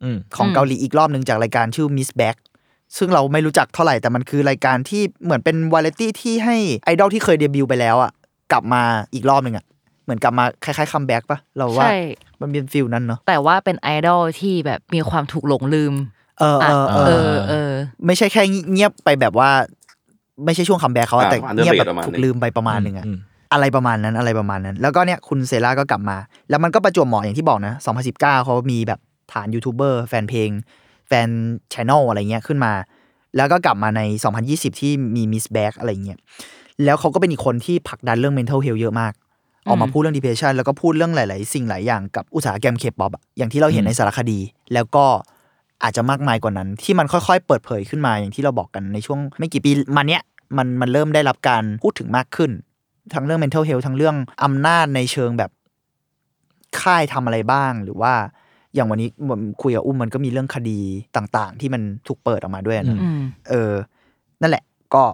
อืมของอืมเกาหลีอีกรอบหนึ่งจากรายการชื่อ Miss Back ซึ่งเราไม่รู้จักเท่าไหร่แต่มันคือรายการที่เหมือนเป็นวาไรตี้ที่ให้ไอดอลที่เคยเดบิวต์ไปแล้วอะกลับมาอีกรอบหนึ่งอะเหมือนกลับมาคล้ายๆ comeback ปะเราว่าใช่มันเป็น feel นั้นเนาะแต่ว่าเป็นไอดอลที่แบบมีความถูกหลงลืม เออเออเอเอออเออ ไม่ใช่แค่เงียบไปแบบว่า ไม่ใช่ช่วง comeback เขาอะอ่าแต่ประมาณเงียบแบบประมาณถูกหนึ่งลืมไปประมาณหนึ่งอะ อืมอะไรประมาณนั้นอะไรประมาณนั้น แล้วก็เนี่ยคุณเซล่าก็กลับมา แล้วมันก็ประจวบเหมาะอย่างที่บอกนะ 2019 เขามีแบบฐานยูทูบเบอร์แฟนเพลง แฟนช n นลอะไรเงี้ยขึ้นมา แล้วก็กลับมาใน 2020 ที่มี Miss Back อะไรเงี้ยแล้วเขาก็เป็นอีกคนที่ผลักดันเรื่อง mental health เยอะมาก ออกมาพูดเรื่อง depression แล้วก็พูดเรื่องหลาย ๆ สิ่งหลายอย่างกับอุตสาหกรรมเคป๊อปอย่างที่เราเห็นในสารคดี แล้วก็อาจจะมากมายกว่านั้น ที่มันค่อย ๆ เปิดเผยขึ้นมาอย่างที่เราบอกกันในช่วงไม่กี่ปีมาเนี้ยมันมันเริ่มได้รับการพูดถึงมากขึ้น ทั้งเรื่อง mental health ทั้งเรื่องอำนาจในเชิงแบบค่ายทำอะไรบ้างหรือว่าอย่างวันนี้ผมคุยกับอุ้มมันก็มีเรื่องคดีต่าง ๆ ที่มันถูกเปิดออกมาด้วยนะอืมเออ นั่นแหละ ก็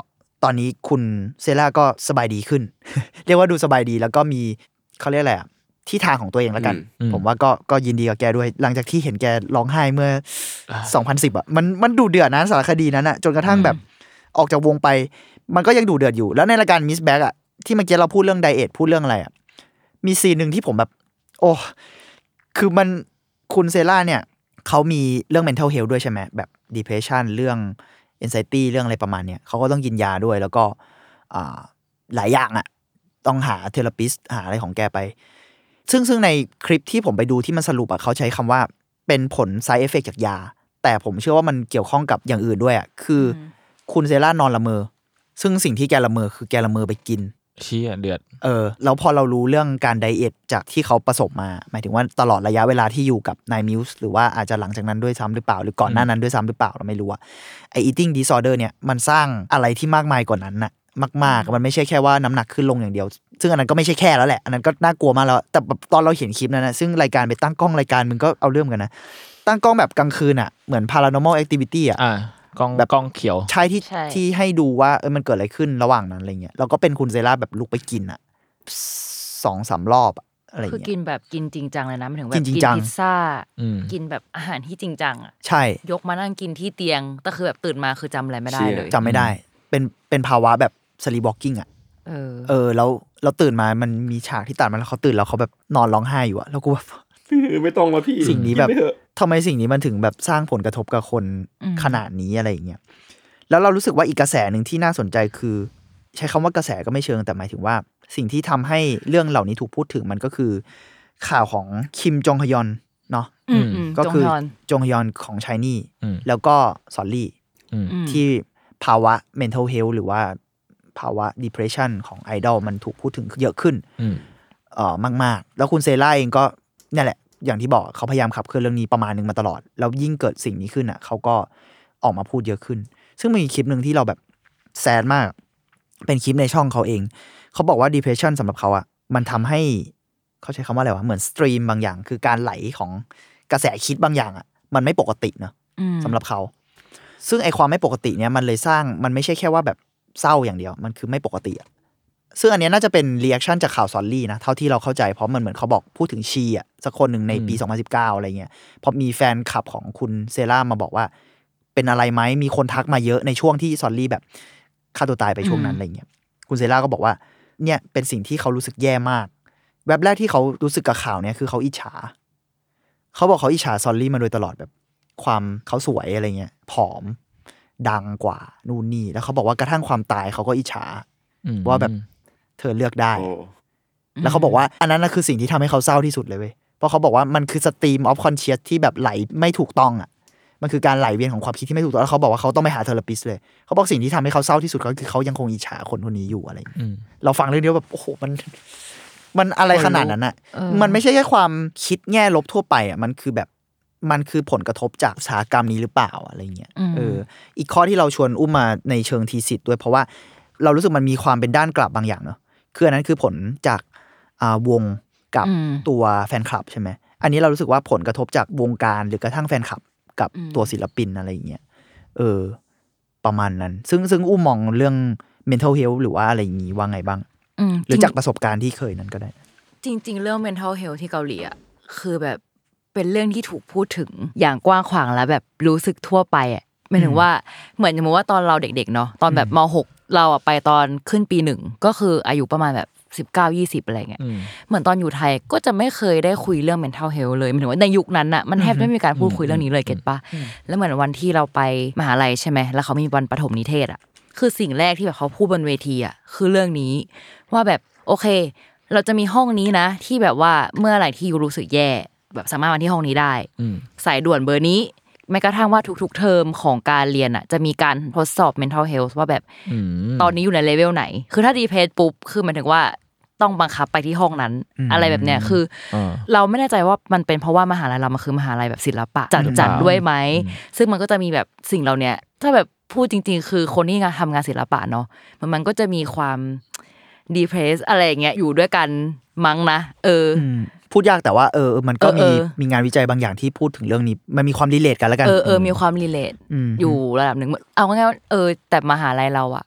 ตอนนี้คุณเซล่าก็สบายดีขึ้น เรียกว่าดูสบายดีแล้วก็มีเขาเรียกอะไรอะที่ทางของตัวเองแล้วกันอืมผมว่าก็ก็ยินดีกับแกด้วย หลังจากที่เห็นแกร้องไห้เมื่อ 2010อะมันมันดูเดือดนะสารคดีนั้นอะจนกระทั่งแบบออกจากวงไป มันก็ยังดูเดือดอยู่ แล้วในรายการ Miss Back อะ ที่เมื่อกี้เราพูดเรื่อง diet พูดเรื่องอะไรอะมี scene หนึ่งที่ผมแบบ โอ้คือมันคุณเซล่าเนี่ยเขามีเรื่อง mental health ด้วยใช่ไหมแบบ depression เรื่อง anxiety เรื่องอะไรประมาณเนี้ยเขาก็ต้องกินยาด้วย แล้วก็อ่าหลายอย่างอะต้องหาเทเลปิสหาอะไรของแกไป ซึ่งซึ่งในคลิปที่ผมไปดูที่มันสรุปอะเขาใช้คำว่าเป็นผล side effect จากยา แต่ผมเชื่อว่ามันเกี่ยวข้องกับอย่างอื่นด้วยอะคืออคุณเซล่านอนละเมอ ซึ่งสิ่งที่แกละเมอคือแกละเมอไปกิน เชี่ยเดือด เออแล้วพอเรารู้เรื่องการไดเอทจากที่เขาประสบมา หมายถึงว่าตลอดระยะเวลาที่อยู่กับนายมิวส์หรือว่าอาจจะหลังจากนั้นด้วยซ้ำหรือเปล่า หรือก่อนหน้านั้นด้วยซ้ำหรือเปล่าเราไม่รู้อะไอ eating disorder เนี่ยมันสร้างอะไรที่มากมายกว่านั้นน่ะมาก ๆ มันไม่ใช่แค่ว่าน้ำหนักขึ้นลงอย่างเดียว ซึ่งอันนั้นก็ไม่ใช่แค่แล้วแหละ อันนั้นก็น่ากลัวมากแล้ว แต่แบบตอนเราเห็นคลิปนั้นนะซึ่งรายการไปตั้งกล้องรายการมึงก็เอาเรื่องกันนะ ตั้งกล้องแบบกลางคืนอะเหมือน paranormal activity อะอ่า กล้องแบบกล้องเขียว ใช่ที่ใช่ ที่ให้ดูว่าเออมันเกิดอะไรขึ้นระหว่างนั้นอะไรเงี้ยแล้วก็เป็นคุณเซล่าแบบลุกไปกินอะสองสามรอบอะอะไรคือเงี้ย กินแบบกินจริงจังเลยนะหมายถึงแบกิบนจริงกินจัง พิซซ่า อืม กินแบบอาหารที่จริงจังอะใช่ยกมานั่งกินที่เตียงแต่คือแบบตื่นมาคือจำอะไรไม่ได้เชี่ยเลยจำไม่ได้ เป็นเป็นภาวะแบบสลีบอกกิ้งอะเออ เออแล้วเราตื่นมามันมีฉากที่ตัดมาแล้วเขาตื่นแล้วเขาแบบนอนร้องไห้อยู่อะแล้วกูแบบ ไม่ต้องมาพี่สิ่งนี้แบบ กิไปเถอะ ทำไมสิ่งนี้มันถึงแบบสร้างผลกระทบกับคนอืมขนาดนี้อะไรอย่างเงี้ยแล้วเรารู้สึกว่าอีกกระแสหนึ่งที่น่าสนใจคือ ใช้คำว่ากระแสก็ไม่เชิงแต่หมายถึงว่า สิ่งที่ทำให้เรื่องเหล่านี้ถูกพูดถึงมันก็คือ ข่าวของคิมจองฮยอนเนาะอืมอืมก็คือจงยอนจงฮยอนของชายนี่อืมแล้วก็สอลลี่อืมอืมที่ภาวะ mental health หรือว่าภาวะ depression ของไอดอลมันถูกพูดถึงเยอะขึ้นอืมเอ่อมาก ๆ แล้วคุณเซล่าเองก็เนี่ยแหละ อย่างที่บอกเขาพยายามขับเคลื่อนเรื่องนี้ประมาณหนึงมาตลอด แล้วยิ่งเกิดสิ่งนี้ขึ้นอะเขาก็ออกมาพูดเยอะขึ้น ซึ่งมีคลิปหนึ่งที่เราแบบ sad มาก เป็นคลิปในช่องเขาเอง เขาบอกว่า depression สำหรับเขาอะมันทำให้เขาใช้คำว่าอะไรวะเหมือน stream บางอย่าง คือการไหลของกระแสคิดบางอย่างอะมันไม่ปกติเนอะอืมสำหรับเขา ซึ่งไอ้ความไม่ปกติเนี้ยมันเลยสร้างมันไม่ใช่แค่ว่าแบบเศร้าอย่างเดียว มันคือไม่ปกติอะ ซึ่งอันเนี้ยน่าจะเป็น reaction จากข่าวซอลลี่นะ เท่าที่เราเข้าใจ เพราะมันเหมือนเขาบอกพูดถึงชีอะสักคนหนึ่งในปี 2019 อะไรเงี้ยพอมีแฟนคลับของคุณเซรามาบอกว่า เป็นอะไรไหมมีคนทักมาเยอะในช่วงที่ซอลลี่แบบฆ่าตัวตายไปช่วงนั้นอะไรเงี้ยคุณเซราก็บอกว่าเนี่ยเป็นสิ่งที่เขารู้สึกแย่มาก แวบแรกที่เขารู้สึกกับข่าวเนี้ยคือเขาอิจฉา เขาบอกเขาอิจฉาซอลลี่มาโดยตลอดแบบ ความเขาสวยอะไรเงี้ยผอมดังกว่านู่นนี่แล้วเขาบอกว่ากระทั่งความตายเขาก็อิจฉาอืมว่าแบบ เธอเลือกได้โอ้แล้วเขาบอกว่าอันนั้นนะคือสิ่งที่ทำให้เขาเศร้าที่สุดเลยเว้ยเพราะเขาบอกว่ามันคือ stream of conscious ที่แบบไหลไม่ถูกต้องอะมันคือการไหลเวียนของความคิดที่ไม่ถูกต้องแล้วเขาบอกว่าเขาต้องไปหา therapist เลย เขาบอกสิ่งที่ทำให้เขาเศร้าที่สุดก็คือเขายังคงอิจฉาคนคนนี้อยู่อะไรอย่างเงี้ยอืมเราฟังเรื่องนี้แบบโอ้โหมัน มันอะไรขนาดนั้นอะเออมันไม่ใช่แค่ความคิดแง่ลบทั่วไปอะมันคือแบบมันคือผลกระทบจากอุตสาหกรรมนี้หรือเปล่าอะไรเงี้ยอืมเออ อีกข้อที่เราชวนอุ้มมาในเชิง thesis ด้วยเพราะว่าเรารู้สึกมันมีความเป็นด้านกลับบางอย่างเนาะ คืออันนั้นคือผลจากอ่าวงกับอืมตัวแฟนคลับใช่ไหมอันนี้เรารู้สึกว่าผลกระทบจากวงการหรือกระทั่งแฟนคลับกับอืมตัวศิลปินอะไรอย่างเงี้ยเออ ประมาณนั้น ซึ่งซึ่งอุ้มมองเรื่อง mental health หรือว่าอะไรอย่างงี้ว่าไงบ้างอืมหรือจงจากประสบการณ์ที่เคยนั้นก็ได้ จริง ๆ เรื่อง mental health ที่เกาหลีอะคือแบบเป็นเรื่องที่ถูกพูดถึงอย่างกว้างขวางและแบบรู้สึกทั่วไปอะหมายถึงว่าเหมือนสมมติว่าตอนเราเด็กๆเนาะตอนแบบมหก เราอะไปตอนขึ้นปีหนึ่งก็คืออายุประมาณแบบสิบเก้ายี่สิบอะไรเงี้ยอืมเหมือนตอนอยู่ไทยก็จะไม่เคยได้คุยเรื่อง mental health เลยหมายถึงว่าในยุคนั้นอะมันแทบไม่มีการพูดคุยเรื่องนี้เลยเก็ตปะแล้วเหมือนวันที่เราไปมหาลัยใช่ไหมแล้วเขามีวันประถมนิเทศอะคือสิ่งแรกที่แบบเขาพูดบนเวทีอะคือเรื่องนี้ว่าแบบโอเค เราจะมีห้องนี้นะ ที่แบบว่าเมื่อไหร่ที่ยูรู้สึกแย่ แบบสามารถมาที่ห้องนี้ได้อืมสายด่วนเบอร์นี้ แม้กระทั่งว่าทุกๆ เทอมของการเรียนอะ จะมีการทดสอบ mental health ว่าแบบอืมตอนนี้อยู่ในเลเวลไหน คือถ้าดีเพสปุ๊บคือหมายถึงว่าต้องบังคับไปที่ห้องนั้นอืมอะไรแบบเนี้ยคืออาเราไม่แน่ใจว่ามันเป็นเพราะว่ามหาลัยเรามันคือมหาลัยแบบศิลปะจัดหรือเปจัดล่าด้วยไหมอืมซึ่งมันก็จะมีแบบสิ่งเราเนี้ยถ้าแบบพูดจริง ๆ คือคนที่งานทำงานศิลปะเนาะมันมันก็จะมีความดีเพรสอะไรอย่างเงี้ยอยู่ด้วยกันมั้งนะเออออืม พูดยากแต่ว่าเออมันก็เออมีเออมีงานวิจัยบางอย่างที่พูดถึงเรื่องนี้ มันมีความรีเลทกันแล้วกัน เออเออมีความรีเลทมอยู่ระดับหนึ่งเอาง่ายๆว่าเออ แต่มหาลัยเราอะ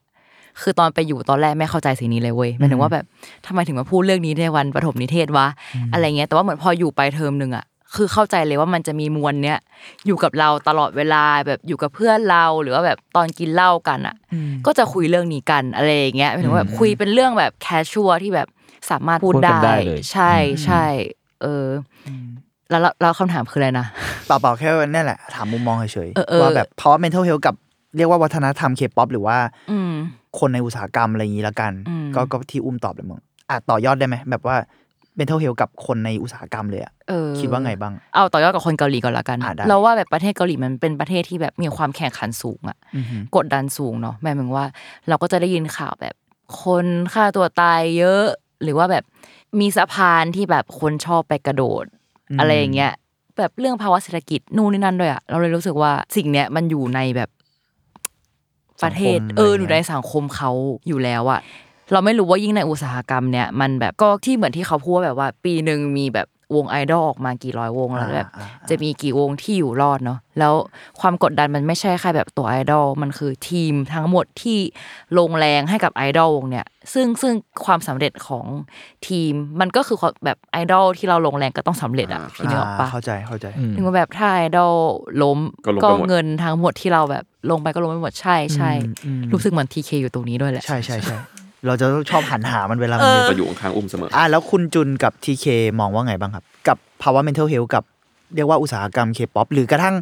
คือตอนไปอยู่ตอนแรกไม่เข้าใจสิ่งนี้เลยเว้ยหมายถึงว่าแบบทำไมถึงมาพูดเรื่องนี้ในวันประถมนิเทศวะอะไรเงี้ยแต่ว่าเหมือนพออยู่ไปเทอมหนึ่งอะคือเข้าใจเลยว่ามันจะมีมวลเนี้ยอยู่กับเราตลอดเวลาแบบอยู่กับเพื่อนเราหรือว่าแบบตอนกินเหล้ากันอะก็จะคุยเรื่องนี้กันอะไรอย่างเงี้ยหมายถึงว่าแบบคุยเป็นเรื่องแบบ casual ที่แบบ สามารถพูดพูดกันได้ได้เลยใช่ใช่เอออแล้วแล้วแล้วคำถามคืออะไรนะเปล่าๆแค่นั่นแหละ ถามมุมมองเฉยเออเออๆว่าแบบเพราะ mental health กับเรียกว่าวัฒนธรรมเคป๊อปหรือว่าอืมคนในอุตสาหกรรมอะไรอย่างนี้ละกันอืมก็ก็ที่อุ้มตอบเลยมึงอะต่อยอดได้ไหมแบบว่า mental health กับคนในอุตสาหกรรมเลยอะเออคิดว่าไงบ้าง เอาต่อยอดกับคนเกาหลีก่อนละกันอะได้เราว่าแบบประเทศเกาหลีมันเป็นประเทศที่แบบมีความแข่งขันสูงอะอือหือกดดันสูงเนาะหมายถึงว่า เราก็จะได้ยินข่าวแบบคนฆ่าตัวตายเยอะ หรือว่าแบบมีสะพานที่แบบคนชอบไปกระโดดอืมอะไรอย่างเงี้ยแบบเรื่องภาวะเศรษฐกิจนู่นนี่นั่นด้วยอะเราเลยรู้สึกว่าสิ่งเนี้ยมันอยู่ในแบบประเทศสังคมเอออะไรอยู่เงี้ยในสังคมเขาอยู่แล้วอะเราไม่รู้ว่ายิ่งในอุตสาหกรรมเนี่ยมันแบบก็ที่เหมือนที่เขาพูดว่าแบบว่า ปีหนึ่งมีแบบ วงไอดอลออกมากี่ร้อยวงแล้วแบบอ่าอ่าจะมีกี่วงที่อยู่รอดเนาะแล้วความกดดันมันไม่ใช่แค่แบบตัวไอดอลมันคือทีมทั้งหมดที่ลงแรงให้กับไอดอลวงเนี่ยซึ่งซึ่งความสำเร็จของทีมมันก็คือแบบไอดอลที่เราลงแรงก็ต้องสำเร็จอะอ่าพี่นึกออกปะเข้าใจเข้าใจอืมถึงว่าแบบถ้าไอดอลล้มก็ลงไปหมดเงินทั้งหมดที่เราแบบลงไปก็ลงไปหมดใช่ใช่อืมอืมรู้สึกเหมือนทีเคอยู่ตรงนี้ด้วยแหละใช่ใช่ใช่ เราจะชอบหันหามันเวลามันเอเยออะก็อยู่ข้างๆอุ้มเสมออะแล้วคุณจุนกับทีเคมองว่าไงบ้างครับ กับภาวะ mental health กับเรียกว่าอุตสาหกรรมเคป๊อปหรือกระทั่ง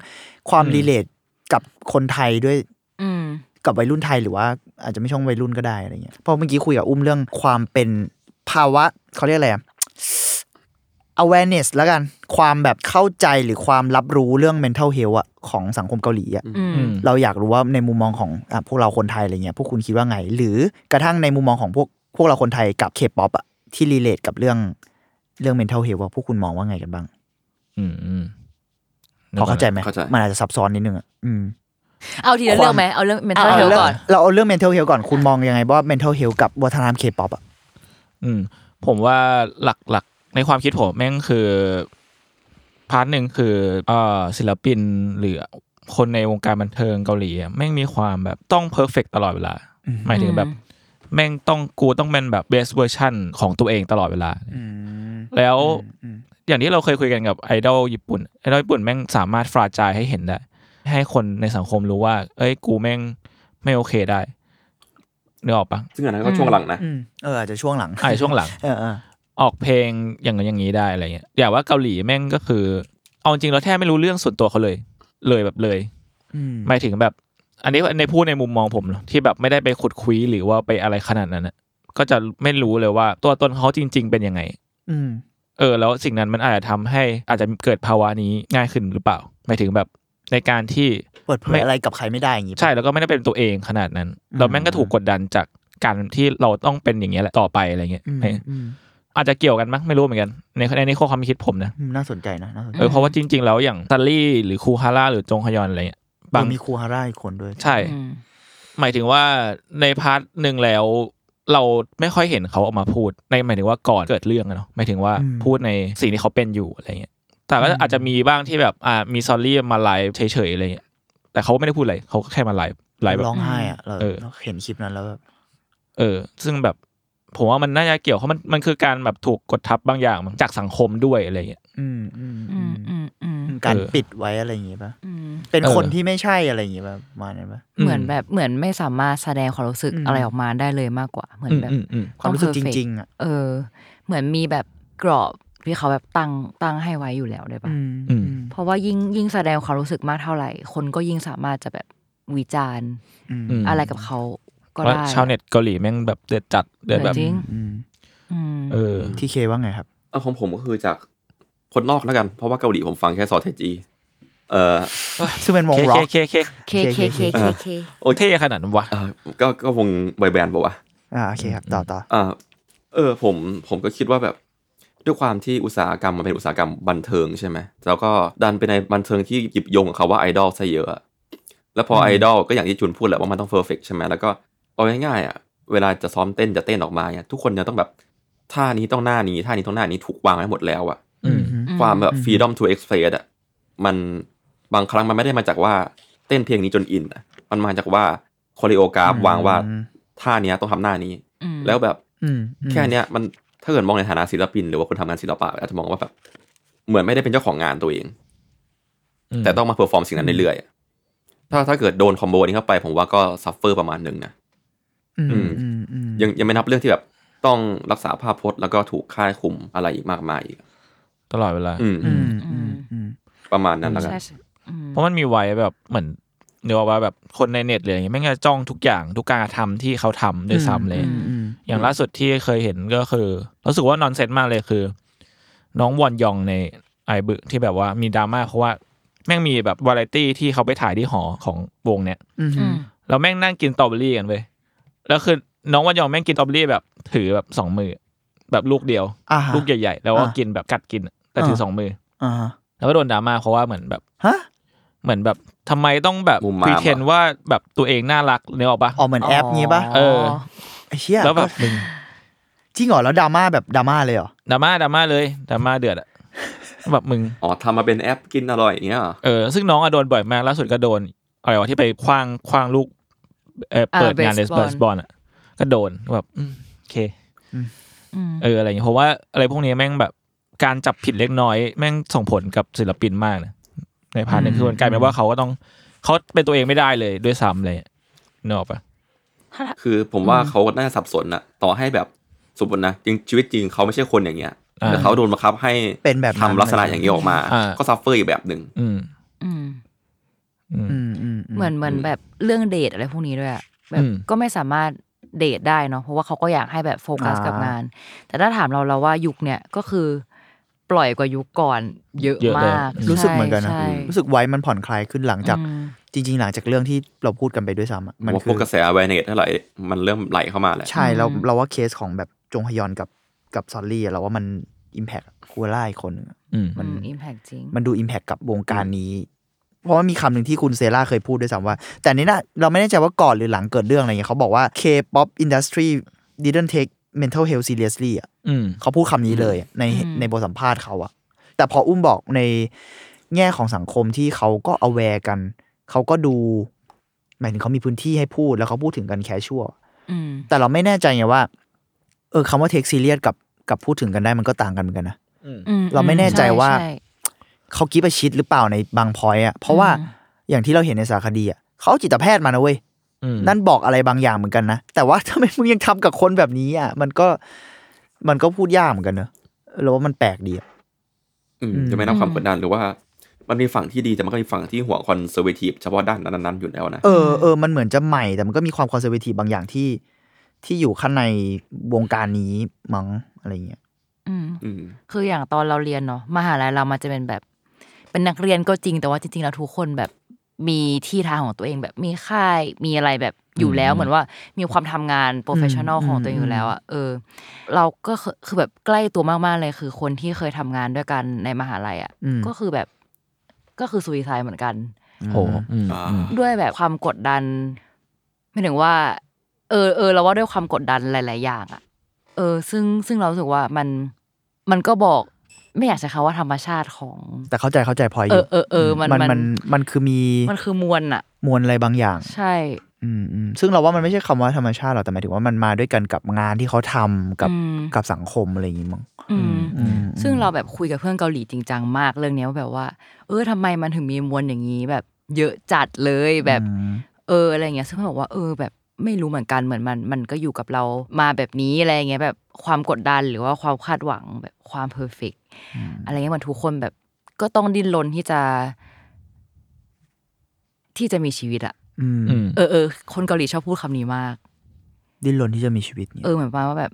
ความ relate กับคนไทยด้วยอืมกับวัยรุ่นไทยหรือว่าอาจจะไม่ช่องวัยรุ่นก็ได้อะไรเงี้ยเพราะเมื่อกี้คุยกับอุ้มเรื่องความเป็นภาวะเขาเรียกอะไรอะ awareness แล้วกันความแบบเข้าใจหรือความรับรู้เรื่อง mental health อะของสังคมเกาหลีอะอืมเราอยากรู้ว่าในมุมมองของอะพวกเราคนไทยอะไรเงี้ยพวกคุณคิดว่าไง หรือกระทั่งในมุมมองของพวกพวกเราคนไทยกับเคป๊อปอะที่ relate กับเรื่องเรื่อง mental health ว่าพวกคุณมองว่าไงกันบ้าง อืมอืมพอเข้าใจไหมเข้าใจมันอาจจะซับซ้อนนิดนึงอะอืมเอาทีละเรื่องไหมเอาเรื่อง mental เอา health เรื่องก่อน เราเอาเรื่อง mental health ก่อนคุณมองยังไงว่า mental health กับวัฒนธรรมเคป๊อปอะอืมผมว่าหลักหลัก ในความคิดผมแม่งคือ part หนึ่งคือเอ่อศิลปินหรือคนในวงการบันเทิงเกาหลีอะแม่งมีความแบบต้อง perfect ตลอดเวลา หมายถึงแบบ แม่งต้องกูต้องเป็นแบบ best version ของตัวเองตลอดเวลาอืมแล้วอืมอย่างที่เราเคยคุยกันกับไอดอลญี่ปุ่นไอดอลญี่ปุ่นแม่งสามารถฟราจายให้เห็นได้ ให้คนในสังคมรู้ว่า เอ้ยกูแม่งไม่โอเคได้นึกออกปะซึ่งอันนั้นก็ช่วงหลังนะอืมเอออาจจะช่วงหลังไอช่วงหลังเออเออออกเพลงอย่างนั้นอย่างนี้ได้อะไรเงี้ยอย่างว่าเกาหลีแม่งก็คือ เอาจริงเราแทบไม่รู้เรื่องส่วนตัวเขาเลย เลยแบบเลยอืมหมายถึงแบบ อันนี้ในพูดในมุมมองผมเนอะที่แบบไม่ได้ไปขุดคุยหรือว่าไปอะไรขนาดนั้นนะก็จะไม่รู้เลยว่า ตัวตนเขาจริง ๆ เป็นยังไง อืมเออ แล้วสิ่งนั้นมันอาจจะทำให้อาจจะเกิดภาวะนี้ง่ายขึ้นหรือเปล่าหมายถึงแบบในการที่เปิดเผไม่ยอะไรกับใครไม่ได้อย่างงี้ปะใช่แล้วก็ไม่ได้เป็นตัวเองขนาดนั้น เราแม่งก็ถูกกดดันจากการที่เราต้องเป็นอย่างเงี้ยแหละต่อไปอะไรเงี้ย อืมเอออืมอาจจะเกี่ยวกันมั้งไม่รู้เหมือนกัน ในในนี้ข้อความคิดผมนะอืมน่าสนใจนะน่าสนใจเออเพราะว่าจริง ๆ แล้วอย่างซอลลี่หรือคูฮาร่าหรือจงฮยอนอะไรเงี้ยบางเออมีคูฮาร่าอีกคนด้วย ใช่อืมหมายถึงว่าใน part หนึ่งแล้ว เราไม่ค่อยเห็นเขาออกมาพูด ในหมายถึงว่าก่อนเกิดเรื่องอะเนาะหมายถึงว่าพูดในสิ่งที่เขาเป็นอยู่อะไรเงี้ยแต่ก็อาจจะมีบ้างที่แบบอ่ามีซอลลี่มาไลฟ์เฉยๆอะไรเงี้ยแต่เขาไม่ได้พูดอะไรเขาก็แค่มาไลฟ์ไลฟ์แบบร้องไห้อะเราเออเราเห็นคลิปนั้นแล้วแบบเออ ซึ่งแบบ ผมว่ามันน่าจะเกี่ยวเพราะมันมันคือการแบบถูกกดทับบางอย่างมั้งจากสังคมด้วยอะไรเงี้ยอืมอืมอือืมมอืมอืมการเออปิดไว้อะไรอย่างงี้ปะอืมเป็นเออคนที่ไม่ใช่อะไรอย่างงี้ปะประมาณนั้นปะเหมือนแบบเหมือนไม่สามารถแสดงความรู้สึกอืมอะไรออกมาได้เลยมากกว่า เหมือนอืมแบบอืมอืมความรู้สึกต้องจ perfect ริงๆอะเออ เหมือนมีแบบกรอบที่เขาแบบตั้งตั้งให้ไว้อยู่แล้วได้ปะอืมอืมเพราะว่ายิ่งยิ่งแสดงความรู้สึกมากเท่าไหร่ คนก็ยิ่งสามารถจะแบบวิจารณ์อืมอืมอะไรกับเขา ก็ว่าได้ชาวเน็ตเกาหลีแม่งแบบเดือดจัดเดือดแบบจริงอืมอืมเออที่เคว่าไงครับเอาของผมก็คือจากคนนอกแล้วกัน เพราะว่าเกาหลีผมฟังแค่ซอเทจีเอ่อซึ่งเป็นวงเคร็อเคกเคเคเคเคเคเคเคโอ้เท่ขนาดนั้นวะเอ่อก็ก็วงบอยแบนด์ปะวะอ่าโอเคครับต่อต่ออ่าเออผมผมก็คิดว่าแบบด้วยความที่อุตสาหกรรมมันเป็นอุตสาหกรรมบันเทิงใช่ไหมแล้วก็ดันไปในบันเทิงที่หยิบโยงกับเขาว่าไอดอลซะเยอะอะ แล้วพอไอดอลก็อย่างที่จุนพูดแหละว่ามันต้องเพอร์เฟกใช่ไหมแล้วก็ เอาง่ายๆอะเวลาจะซ้อมเต้นจะเต้นออกมาเนี่ยทุกคนจะต้องแบบท่านี้ต้องหน้านี้ท่านี้ต้องหน้านี้ถูกวางไว้หมดแล้วอะอืมความแบบ freedom to express อะมันบางครั้งมันไม่ได้มาจากว่าเต้นเพลงนี้จนอินอะมันมาจากว่าคอริโอกราฟวางว่าท่าเนี้ยต้องทำหน้านี้อืมแล้วแบบอืมแค่เนี้ยมันถ้าเกิดมองในฐานะศิลปิน หรือว่าคนทำงานศิลปะอาจจะมองว่าแบบเหมือนไม่ได้เป็นเจ้าของงานตัวเองอืมแต่ต้องมา perform สิ่งนั้นเรื่อยๆอะถ้าถ้าเกิดโดน combo นี้เข้าไป ผมว่าก็ suffer ประมาณหนึ่งนะ อืมอืมอืมอืมยังยังไม่นับเรื่องที่แบบต้องรักษาภาพพจน์แล้วก็ถูกค่ายคุมอะไรอีกมากมายอีกตลอดเวลา อืมอืมอืมอืมประมาณนั้นแล้วกันใช่ใช่อืมเพราะมันมีไว้แบบเหมือนเดี๋ยวว่าแบบคนในเน็ตเลยอย่างเงี้ยแม่งจะจ้องทุกอย่างทุกการกระทำที่เขาทำด้วยซ้ำเลยอืมอืมอย่างล่าสุดที่เคยเห็นก็คือรู้สึกว่านอนเซนมากเลยคือ น้องวอนยองในไอบึที่แบบว่ามีดราม่าเพราะว่าแม่งมีแบบวาไรตี้ที่เขาไปถ่ายที่หอของวงเนี้ยอืมอืมแล้วแม่งนั่งกินสตรอเบอรี่กันเว้ย แล้วคือน้องวอนยองแม่งกินสตรอเบอรี่แบบถือแบบสองมือ แบบลูกเดียว อ่าฮะ ลูกใหญ่ๆ แล้วก็อ่ากินแบบกัดกินอะแต่ถือสองมือ อ่าฮะแล้วก็โดนดราม่าเพราะว่าเหมือนแบบ ฮะเหมือนแบบทำไมต้องแบบมุมมาม พรีเทนว่าแบบตัวเองน่ารักเนี่ยออกปะออกเหมือนแอปงี้ปะเออ ไอ้เชี่ยแล้วแบบมึงจริงเหรอแล้วดราม่าแบบดราม่าเลยเหรอดราม่าดราม่าเลยดราม่าเดือดอะแบบมึง อ๋อทำมาเป็นแอ๊บกินอร่อยอย่างเงี้ยเหรอเออซึ่งน้องอะโดนบ่อยมากล่าสุดก็โดนอะไรวะที่ไปขว้างขว้างลูก เอออ่าเปิดงานเลส baseball บอลอะก็โดนแบบอืมโอเคอืมเอออะไรอย่างเงี้ยเพราะว่าอะไรพวกนี้แม่งแบบการจับผิดเล็กน้อยแม่งส่งผลกับศิลปินมากนะใน part หนึ่งคือมันกลายเป็นว่าเขาก็ต้องเขาเป็นตัวเองไม่ได้เลยด้วยซ้ำเลยเนกอะปะคือผมว่าเขาน่าจะสับสนอะต่อให้แบบสมมตินะจริงชีวิตจริงเขาไม่ใช่คนอย่างเงี้ยอ่าแต่เขาโดนบังคับให้เป็นแบบนั้นทำลักษณะอย่างนี้ออกมาอ่าก็ suffer อีกแบบหนึ่ง เหมือนเหมือนแบบเรื่องเดทอะไรพวกนี้ด้วยอะแบบอืมก็ไม่สามารถเดทได้เนาะเพราะว่าเขาก็อยากให้แบบโฟกัสอ่ากักับงาน แต่ถ้าถามเราเราว่ายุคเนี่ยก็คือปล่อยกว่ายุคก่อนเยอะเยอะเลยมาก รู้สึกเหมือนกันนะใช่รู้สึกไว้มันผ่อนคลายขึ้นหลังจากอืมจริง ๆ หลังจากเรื่องที่เราพูดกันไปด้วยซ้ำอะมัมันนว่าคืพวกอกระแส awareness เท่าไหร่มันเริ่มไหลเข้ามาแหละใช่เราอืมเราว่าเคสของแบบจงฮยอนกับกับซอลลี่อะเราว่ามันอิมแพคคูล่าอีกคนหนึ่งอะอืมมันอิมแพกจริง มันดูอิมแพคกับวงการนี้ เพราะว่ามีคำหนึ่งที่คุณเซราเคยพูดด้วยซ้ำว่า แต่อันนี้นะเราไม่แน่ใจว่าก่อนหรือหลังเกิดเรื่องอะไรเงี้ยเขาบอกว่า K-pop industry didn't take mental health seriously อะอืมเขาพูดคำนี้เลยในอืมในบทสัมภาษณ์เขาอะแต่พออุ้มบอกในแง่ของสังคมที่เขาก็ aware กัน เขาก็ดูหมายถึงเขามีพื้นที่ให้พูดแล้วเขาพูดถึงกัน casual อืมแต่เราไม่แน่ใจไงว่า เออคำว่า take serious กับกับพูดถึงกันได้มันก็ต่างกันเหมือนกันนะอืเราไม่แน่ใจว่าช่ เขา give shit หรือเปล่าในบาง point อะเพราะว่าอืมอย่างที่เราเห็นในสารคดีอะเขาเอาจิตแพทย์มานะเว้ยอืมนั่นบอกอะไรบางอย่างเหมือนกันนะ แต่ว่าทำไมมึงยังทำกับคนแบบนี้อะมันก็มันก็พูดยากเหมือนกันเนอะเราว่ามันแปลกดีอะอืมอืมจะไม่นับความกดดันหรือว่า มันมีฝั่งที่ดีแต่มันก็มีฝั่งที่หัว conservative เฉพาะด้านนั้นๆอยู่แล้วนะเออเออมันเหมือนจะใหม่แต่มันก็มีความ conservative บางอย่างที่ ที่อยู่ข้างในวงการนี้มั้งอะไรเงี้ยอืมอืมคืออย่างตอนเราเรียนเนาะมหาลัยเรามันจะเป็นแบบ เป็นนักเรียนก็จริงแต่ว่าจริงๆแล้วทุกคนแบบมีที่ทางของตัวเองแบบมีค่ายมีอะไรแบบอยู่แล้วเหมือนว่ามีความทำงาน professional อืมของตัวเองอยู่แล้วอะเออ เราก็คือคือแบบใกล้ตัวมากๆเลยคือคนที่เคยทำงานด้วยกันในมหาลัยอะอืมก็คือแบบก็คือ suicide เหมือนกันโอ้อืมอ่าอืมด้วยแบบความกดดันไม่ถึงว่า เออเออเราว่าด้วยความกดดันหลาย ๆ อย่างอะเออ ซึ่งซึ่งเรารู้สึกว่ามันมันก็บอก ไม่อยากใช้คำว่าธรรมชาติของ แต่เข้าใจเข้าใจพลอยอเอยู่อเออเออมันมันมันมันมันคือมีมันคือมวลอะมวลอะไรบางอย่าง ใช่ อืมอืมซึ่งเราว่ามันไม่ใช่คำว่าธรรมชาติหรอกแต่หมายถึงว่ามันมาด้วยกันกับงานที่เขาทำกับอืมกับสังคมอะไรอย่างงี้มั้งอืมอืมซึ่งเราแบบคุยกับเพื่อนเกาหลีจริงจังมากเรื่องเนี้ยว่าแบบว่า เออทำไมมันถึงมีมวลอย่างนี้แบบ เยอะจัดเลยแบบอืมเอออะไรเงี้ยซึ่งเขาบอกว่าเออแบบไม่รู้เหมือนกันเหมือนมันมันก็อยู่กับเรามาแบบนี้อะไรเงี้ยแบบความกดดันหรือว่าความคาดหวังแบบความเพอร์เฟกอะไรเงี้ยเหมันทุกคนแบบ ก็ต้องดิ้นรนที่จะ ที่จะมีชีวิตอะอืมอืมเออเออคนเกาหลีชอบพูดคำนี้มาก ดิ้นรนที่จะมีชีวิตเนี่ยเออเหมือนประมาณว่าแบบ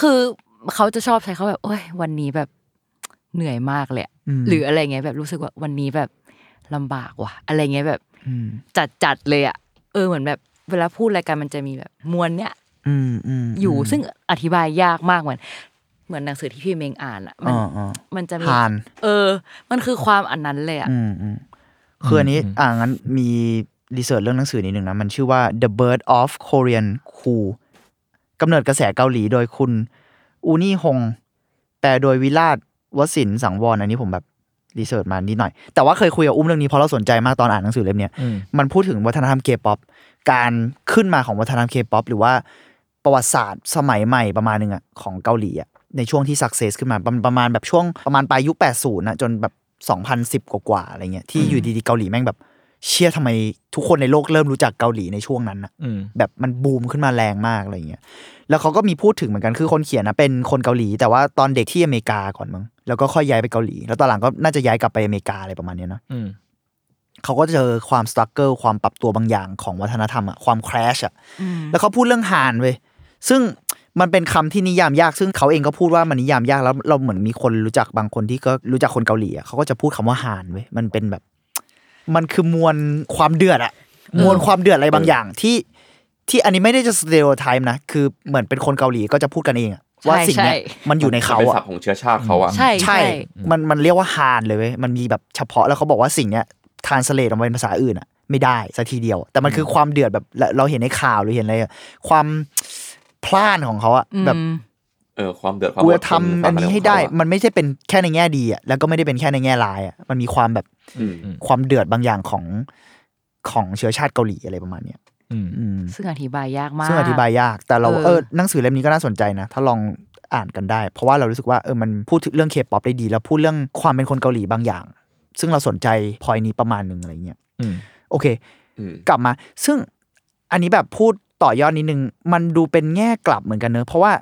คือเขาจะชอบใช้เขาแบบ โอ้ย วันนี้แบบเหนื่อยมากเลยอะมหรืออะไรเงี้ยแบบรู้สึกว่าวันนี้แบบลำบากว่ะ อะไรเงี้ยแบบมจัดจัดๆเลยอะเออเหมือนแบบ เวลาพูดอะไรกันมันจะมีแบบมวลเนี้ยอืมอืมอยู่ซึ่งอธิบายยากมากเหมือน เหมือนหนังสือที่พี่เมงอ่านอะมันอ่าอ่ามันจะมีผ่านเออ มันคือความอันนั้นเลยอะอืมอืมคืออันนี้อ่างั้นมี research เรื่องหนังสือนิดหนึ่งนะ มันชื่อว่า The Birth of Korean Cool กำเนิดกระแสเกาหลีโดยคุณยูนีฮงแปลโดยวิราชวสินทร์สังวรอันนี้ผมแบบ research มานิดหน่อย แต่ว่าเคยคุยกับอุ้มเรื่องนี้เพราะเราสนใจมากตอนอ่านหนังสือเล่มเนี้ยอืมมันพูดถึงวัฒนธรรมเคป๊อปการขึ้นมาของวัฒนธรรมเคป๊อปหรือว่าประวัติศาสตร์สมัยใหม่ประมาณหนึงอะของเกาหลีอะ ในช่วงที่สักเซสขึ้นมาประประมาณแบบช่วงประมาณปลายยุค80นะจนแบบ 2010 กว่าๆอะไรเงี้ยที่อยู่ดีๆเกาหลีแม่งแบบเชื่อทำไมทุกคนในโลกเริ่มรู้จักเกาหลีในช่วงนั้นอะอืมแบบมันบูมขึ้นมาแรงมากอะไรเงี้ยแล้วเขาก็มีพูดถึงเหมือนกันคือคนเขียนนะเป็นคนเกาหลี แต่ว่าตอนเด็กที่อเมริกาก่อนมั้งแล้วก็ค่อยย้ายไปเกาหลี แล้วตอนหลังก็น่าจะย้ายกลับไปอเมริกาอะไรประมาณเนี้ยเนอะอืมเขาก็เจอความ struggle ความปรับตัวบางอย่างของวัฒนธรรมอะความ culture shock อะอืมแล้วเขาพูดเรื่องฮันเว้ยซึ่ง มันเป็นคำที่นิยามยากซึ่งเขาเองก็พูดว่ามันนิยามยากแล้วเราเหมือนมีคนรู้จักบางคนที่ก็รู้จักคนเกาหลีอะเขาก็จะพูดคำว่าฮันเว้ยมันเป็นแบบ มันคือมวลความเดือดอะมวลความเดือดอะไรบางอย่างที่ที่อันนี้ไม่ได้จะ stereotype นะ คือเหมือนเป็นคนเกาหลีก็จะพูดกันเองอะว่าสิ่งเนี้ยมันอยู่ในเขาเป็นอะศัพท์ของเชื้อชาติเขาอะใช่ใช่ มันมันเรียกว่าฮานเลยเว้ยมันมีแบบเฉพาะแล้วเขาบอกว่าสิ่งเนี้ยทานสเลตออกมาเป็นภาษาอื่นอะไม่ได้สักทีเดียว แต่มันคือความเดือดแบบเราเราเห็นในข่าวหรือเห็นอะไรอะความ พล่านของเขาอะอืมแบบเออความเดือดความกูอจะดทนทำอันนี้ให้ได้ความอะรของเขาอะมันไม่ใช่เป็นแค่ในแง่ดีอะแล้วก็ไม่ได้เป็นแค่ในแง่ร้ายอะมันมีความแบบอืมความเดือดบางอย่างของของเชื้อชาติเกาหลีอะไรประมาณเนี้ยอืมอืมซึ่งอธิบายยากมากซึ่งอธิบายยาก แต่เราเออเออหนังสือเล่มนี้ก็น่าสนใจนะ ถ้าลองอ่านกันได้ เพราะว่าเรารู้สึกว่าเออมันพูดถึงเรื่องเคป๊อปได้ดี แล้วพูดเรื่องความเป็นคนเกาหลีบางอย่าง ซึ่งเราสนใจพอยนี้ประมาณหนึ่งอะไรเงี้ยอืมโอเคอืมกลับมา ซึ่งอันนี้แบบพูด ต่อยอดนิดนึง มันดูเป็นแง่กลับเหมือนกันเนอะเพราะว่า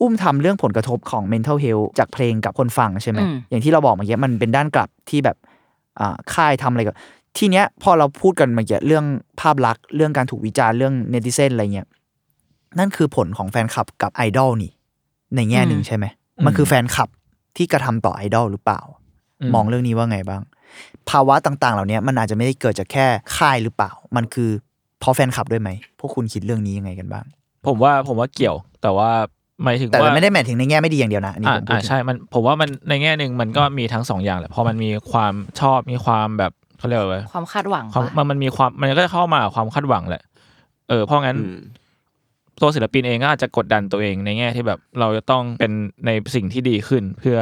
อุ้มทำเรื่องผลกระทบของ mental health จากเพลงกับคนฟังใช่ไหมอืมอย่างที่เราบอกเมื่อกี้มันเป็นด้านกลับที่แบบอ่าค่ายทำอะไรกับทีเนี้ยพอเราพูดกันเมื่อกี้เรื่องภาพลักษณ์เรื่องการถูกวิจารณ์เรื่อง netizen อะไรเงี้ยนั่นคือผลของแฟนคลับกับไอดอลนี่ ในแง่หนึ่งใช่ไหมอืมมันคือแฟนคลับที่กระทำต่อไอดอลหรือเปล่าอืมมองเรื่องนี้ว่าไงบ้าง ภาวะต่างๆ เหล่านี้มันอาจจะไม่ได้เกิดจากแค่ค่ายหรือเปล่า มันคือเพ ราะแฟนคลับด้วยไหมพวกคุณคิดเรื่องนี้ยังไงกันบ้าง ผมว่าผมว่าเกี่ยว แต่ว่าหมายถึงแต่ว่าไม่ได้หมายถึงในแง่ไม่ดีอย่างเดียวนะอันนี้อ่าผมพูดอ่าถึงใช่มันผมว่ามันในแง่หนึ่งมันก็มีทั้งสองอย่างแหละเพราะมันมีความชอบมีความแบบเขาเรียกว่าอะไรความคาดหวังความปะมันมันมีความมันก็จะเข้ามากับความคาดหวังแหละ เออเพราะงั้นอืมตัวศิลปินเองก็อาจจะกดดันตัวเองในแง่ที่แบบเราจะต้องเป็นในสิ่งที่ดีขึ้นเพื่อ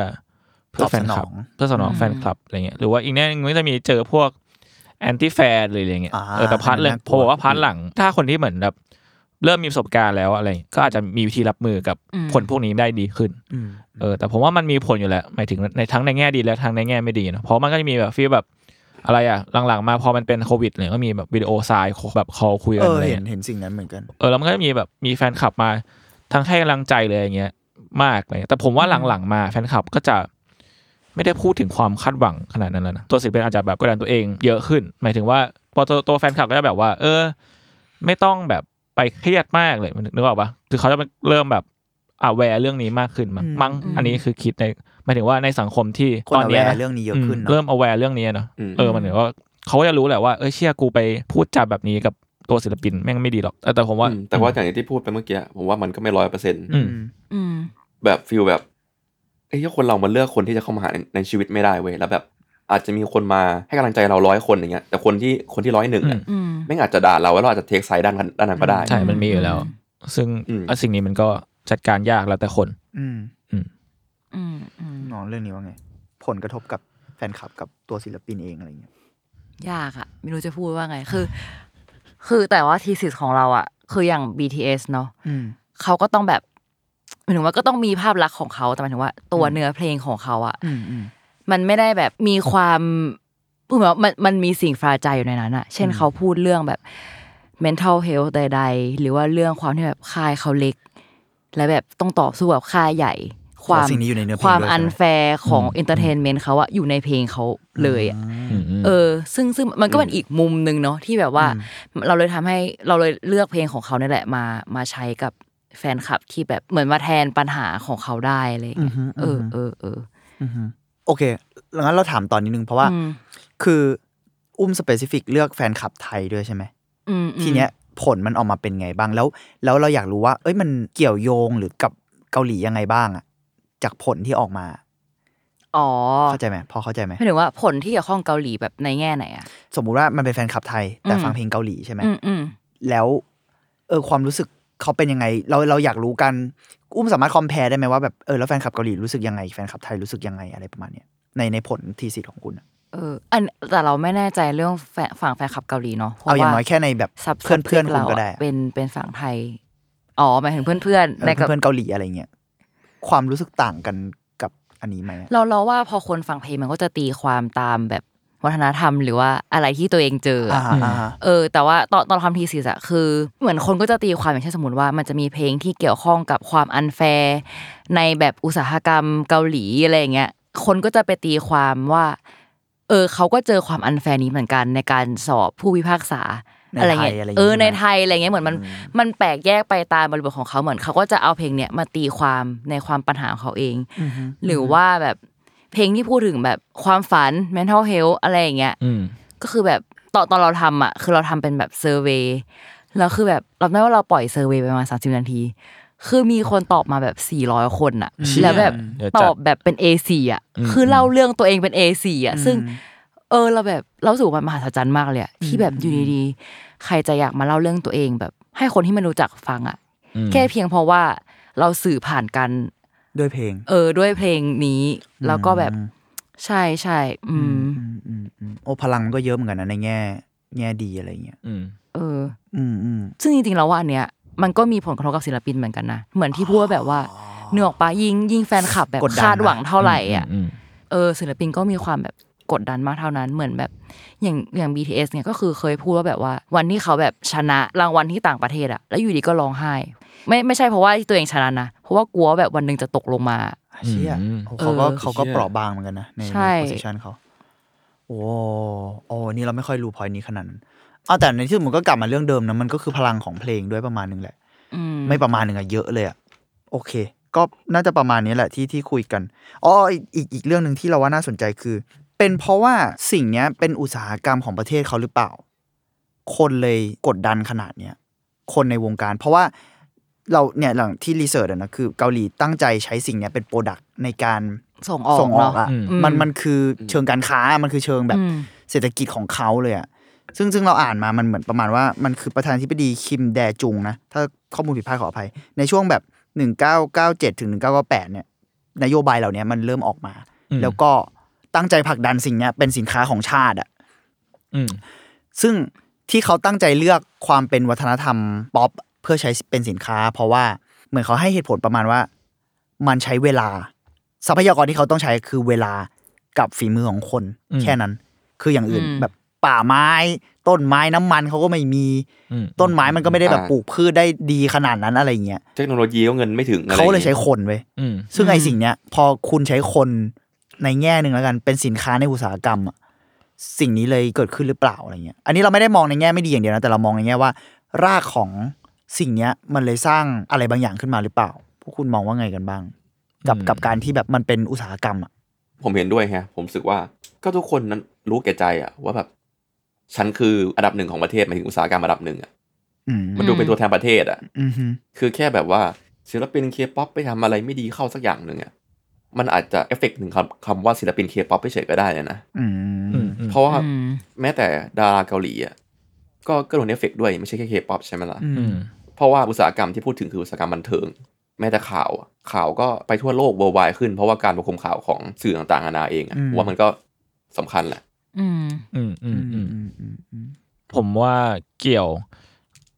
เพื่อแฟนคลับเพื่อสนองแฟนคลับอะไรเงี้ยหรือว่าอีกแง่หนึงมันก็จะมีเจอพวก anti-fan หรืออะไรเงี้ยอ่าเออแต่ part เลยน่ากลัวผมว่า part หลัง ถ้าคนที่เหมือนแบบเริ่มมีประสบการณ์แล้วอะไร ก็อาจจะมีวิธีรับมือกับอืมผลพวกนี้ได้ดีขึ้นอืมเออ แต่ผมว่ามันมีผลอยู่แหละหมายถึงในทั้งในแง่ดีและทั้งในแง่ไม่ดีเนอะเพราะมันก็จะมีแบบ feel แบบอะไรอะหลังๆมาพอมันเป็นโควิดเนี่ยก็มีแบบวิดีโอไซน์แบบคอลคุยกัเอนออะไรเห็นเงี้ยเห็นสิ่งนั้นเหมือนกันเออแล้วมันก็จะมีแบบมีแฟนคลับมาทั้งให้กำลังใจเลยอย่างเงี้ยมากเลยแต่ผมว่าหลังๆมาแฟนคลับก็จะ ไม่ได้พูดถึงความคาดหวังขนาดนั้นแล้วนะตัวศิลปินอาจจะแบบกดดันตัวเองเยอะขึ้น หมายถึงว่าพอตัวตัวแฟนคลับก็จะแบบว่า เออ ไม่ต้องแบบไปเครียดมากเลยนึกออกปะคือเขาจะเริ่มแบบอ่าแวร์เรื่องนี้มากขึ้นมั้งอืมมั้งอันนี้คือคิดในหมายถึงว่าในสังคมที่คนตอนเนี้ย aware นะเรื่องนี้เยอะขึ้นเนอะเริ่ม aware เรื่องนี้เนาะอืมเออมันเหมือนว่าเขาก็จะรู้แหละว่าเออเชี่ยกูไปพูดจาแบบนี้กับตัวศิลปินแม่งไม่ดีหรอก แต่แต่ผมว่าอืมแต่ว่าอย่างที่พูดไปเมื่อกี้ผมว่ามันก็ไม่ร้อยเปอร์เซ็นต์อืมอืมแบบ feel แบบเอ้ยคนเรามันเลือกคนที่จะเข้ามาหาในในชีวิตไม่ได้เว้ยแล้วแบบอาจจะมีคนมาให้กำลังใจเราร้อยคนอย่างเงี้ยแต่คนที่คนที่ร้อยหนึ่งอะอืมไม่งอาจจะด่าเราแล้วเราอาจจะ take side ด้านนั้นด้านนั้นก็ได้ใช่มันมีอยู่แล้ว ซึ่งอืมอะสิ่งนี้มันก็จัดการยากแล้วแต่คน อืมอืมอืมน้องเรื่องนี้ว่าไง ผลกระทบกับแฟนคลับกับตัวศิลปินเองอะไรเงี้ยยากอะไม่รู้จะพูดว่าไงคือ คือแต่ว่าทีสิทของเราอะคืออย่าง BTS เนาะอืมเขาก็ต้องแบบ หมายถึงว่าก็ต้องมีภาพลักษณ์ของเขาแต่หมายถึงว่า ตัวเนื้อเพลงของเขาอะอืมอืมมันไม่ได้แบบมีความพูดแบบว่ามันมันมีสิ่งฟราใจอยู่ในนั้นอะเช่นเขาพูดเรื่องแบบ mental health ใด ๆ หรือว่าเรื่องความที่แบบค่ายเขาเล็ก และแบบต้องต่อสู้กับค่ายใหญ่ ความสิ่งนี้อยู่ในเนื้อเพลงความด้วยใช่ไหม unfair ของ entertainment เขาอะอยู่ในเพลงเขาเลยอะอืมอืมเออ ซึ่งซึ่งมันก็เป็นอีกมุมหนึ่งเนาะที่แบบว่า เราเลยทำให้เราเลยเลือกเพลงของเขาเนี่ยแหละมามาใช้กับ แฟนคลับที่แบบเหมือนมาแทนปัญหาของเขาได้อะไรอย่างเงี้ยเออเออเอออือฮึโอเคงั้นเราถามต่อนิดนึงเพราะว่าอืมคืออุ้ม specific เลือกแฟนคลับไทยด้วยใช่ไหมอืมอืมทีเนี้ยผลมันออกมาเป็นไงบ้างแล้ว แล้วเราอยากรู้ว่า เอ้ยมันเกี่ยวโยงหรือกับเกาหลียังไงบ้างอะจากผลที่ออกมาอ๋อเข้าใจไหมพอเข้าใจไหมหมายถึงว่าผลที่เกี่ยวข้องเกาหลีแบบในแง่ไหนอะสมมุติว่ามันเป็นแฟนคลับไทย แต่อืมฟังเพลงเกาหลีใช่ไหมอืมอืมแล้ว เออความรู้สึก เขาเป็นยังไง เราเราอยากรู้กัน อุ้มสามารถ compare ได้ไหมว่าแบบเออแล้วแฟนคลับเกาหลีรู้สึกยังไงแฟนคลับไทยรู้สึกยังไงอะไรประมาณเนี้ยในในผลทีสิทธิ์ของคุณอะเอออันแต่เราไม่แน่ใจเรื่องแฟนฝั่งแฟนคลับเกาหลีเนาะพระเอาอย่างว่น้อยแค่ในแบบซับเพื่อนเพื่อนๆคุณเราก็อะได้อะเป็นเป็นฝั่งไทยอ๋อหมายถึงเพื่อนเพื่อนเออในกับเพื่อนๆเกาหลีอะไรเงี้ยความรู้สึกต่างกันกับอันนี้ไหมอะเราเราว่าพอคนฟังเพลงมันก็จะตีความตามแบบ วัฒนธรรมหรือว่าอะไรที่ตัวเองเจออะอ่าอ่าฮะเออ แต่ว่าตอนตอนทำทีซีอะคือ เหมือนคนก็จะตีความอย่างเช่นสมมติว่ามันจะมีเพลงที่เกี่ยวข้องกับความอันแฟร์ในแบบอุตสาหกรรมเกาหลีอะไรอย่างเงี้ยคนก็จะไปตีความว่า เออเขาก็เจอความ unfair นี้เหมือนกันในการสอบผู้พิพากษาในอะไรไทเงี้ยยอะไรอย่างเอองี้ในใช่ไหมไทยอะไรเงี้ยเหมือนมันมันแปลกแยกไปตามบริบทของเขาเหมือนเขาก็จะเอาเพลงเนี้ยมาตีความในความปัญหาของเขาเอง หรือว่าแบบ เพลงที่พูดถึงแบบความฝัน mental health อะไรอย่างเงี้ยอืมก็คือแบบตอนตอนเราทำอะคือเราทำเป็นแบบ surveyแล้วคือแบบเราได้ว่าเราปล่อยเซอร์เวย์ไปประมาณสามสิบนาที คือมีคนตอบมาแบบสี่ร้อยคนอะเชี่ยแล้วแบบเดี๋ยวตจัดอบแบบเป็น A4 อะอืมคือเล่าเรื่องตัวเองเป็น A4 อะ ซึ่ง เออเราแบบเรารู้สึกว่ามันมหัศจรรย์มากเลยอะที่แบบอยู่ดีๆใครจะอยากมาเล่าเรื่องตัวเองแบบ ให้คนที่ไม่รู้จักฟังอะอืมแค่เพียงเพราะว่าเราสื่อผ่านกัน ด้วยเพลง เออ ด้วยเพลงนี้ แล้วก็แบบใช่ใช่อืมอืมอืมอืมโอ้พลังมันก็เยอะเหมือนกันนะในแง่ แง่ดีอะไรเงี้ยอืมเออ อืมอืมซึ่งจริงๆแล้วว่าอันเนี้ยมันก็มีผลกระทบกับศิลปินเหมือนกันนะ เหมือนที่พูดว่าแบบว่าเนื้อออกปะยิ่งยิ่งแฟนคลับแบบกดดันนะคาดหวังเท่าไหร่อะอืมเออ ศิลปินก็มีความแบบกดดันมากเท่านั้นเหมือนแบบอย่างอย่าง BTS เนี่ยก็คือเคยพูดว่าแบบว่า วันที่เขาแบบชนะรางวัลที่ต่างประเทศอะแล้วอยู่ดีก็ร้องไห้ ไม่ไม่ใช่เพราะว่าที่ตัวเองชนะนะเพราะว่ากลัวว่าแบบวันหนึ่งจะตกลงมาเชี่ยอืมโอ้เขาก็เออเขาก็เปราะบางเหมือนกันนะในใช่โพสิชันเขาโอ้โอ้นี่เราไม่ค่อยรู้พอยนี้ขนาดนั้นเอาแต่ในที่สุดมันก็กลับมาเรื่องเดิมนะมันก็คือพลังของเพลงด้วยประมาณหนึงแหละอืมไม่ประมาณหนึ่งอะเยอะเลยอะโอเค ก็น่าจะประมาณนี้แหละที่ที่คุยกันอ๋ออีกอีกอีกเรื่องหนึ่งที่เราว่าน่าสนใจคือ เป็นเพราะว่าสิ่งเนี้ยเป็นอุตสาหกรรมของประเทศเขาหรือเปล่า คนเลยกดดันขนาดเนี้ยคนในวงการ เพราะว่า เราเนี่ยหลังที่ research นะคือเกาหลีตั้งใจใช้สิ่งเนี้ยเป็น product ในการส่งออกส่งออกเนาะอะอืมมันมันคือเชิงการค้ามันคือเชิงแบบอืมเศรษฐกิจของเขาเลยอะซึ่งซึ่งเราอ่านมามันเหมือนประมาณว่ามันคือประธานาธิบดีคิมแดจุงนะถ้าข้อมูลผิดพลาดขออภัย ในช่วงแบบ 1997ถึง1998เนี่ยนโยบายเหล่านี้มันเริ่มออกมาอืมแล้วก็ตั้งใจผลักดันสิ่งเนี้ยเป็นสินค้าของชาติอะอืมซึ่งที่เขาตั้งใจเลือกความเป็นวัฒนธรรมป๊อป เพื่อใช้เป็นสินค้า เพราะว่าเหมือนเขาให้เหตุผลประมาณว่า มันใช้เวลา ทรัพยากรที่เขาต้องใช้คือเวลากับฝีมือของคนอืมแค่นั้น คืออย่างอื่นอืมแบบป่าไม้ ต้นไม้น้ำมันเขาก็ไม่มีอืมต้นไม้มันก็ไม่ได้แบบอ่าปลูกพืชได้ดีขนาดนั้นอะไรเงี้ยเทคโนโลยีก็เงินไม่ถึงอะไรเขาเลยงี้ใช้คนเว้ยอืมซึ่งไออืมสิ่งเนี้ย พอคุณใช้คนในแง่หนึ่งแล้วกันเป็นสินค้าในอุตสาหกรรมอะสิ่งนี้เลยเกิดขึ้นหรือเปล่าอะไรเงี้ย อันนี้เราไม่ได้มองในแง่ไม่ดีอย่างเดียวนะแต่เรามองในแง่ว่า รากของ สิ่งเนี้ยมันเลยสร้างอะไรบางอย่างขึ้นมาหรือเปล่า พวกคุณมองว่าไงกันบ้าง กับอืมกับการที่แบบมันเป็นอุตสาหกรรมอะ ผมเห็นด้วยฮะ ผมรู้สึกว่าก็ทุกคนนั้นรู้แก่ใจอะว่าแบบฉันคืออันดับหนึ่งของประเทศหมายถึงอุตสาหกรรมอันดับหนึ่งอะอืมมันดูเป็นตัวแทนประเทศอะอืมฮึคือแค่แบบว่าศิลปินเคป๊อปไปทำอะไรไม่ดีเข้าสักอย่างหนึ่งอะมันอาจจะเอฟเฟกต์ถึงคำคำว่าศิลปินเคป๊อปไปเฉยก็ได้เลยนะอือืมมอืมเพราะว่าอืมแม้แต่ดาราเกาหลีอะก็ก็โดนเอฟเฟกต์ด้วยไม่ใช่แค่เคป๊อปใช่ไหมล่ะอือืมม เพราะว่าอุตสาหกรรมที่พูดถึงคืออุตสาหกรรมบันเทิง แม้แต่ข่าวอะข่าวก็ไปทั่วโลก worldwide ขึ้น เพราะว่าการประโคมข่าวของสื่อต่างๆนานาเองอะอืมว่ามันก็สำคัญแหละอืมอืมอืมอืมอืมอืมอืมผมว่าเกี่ยว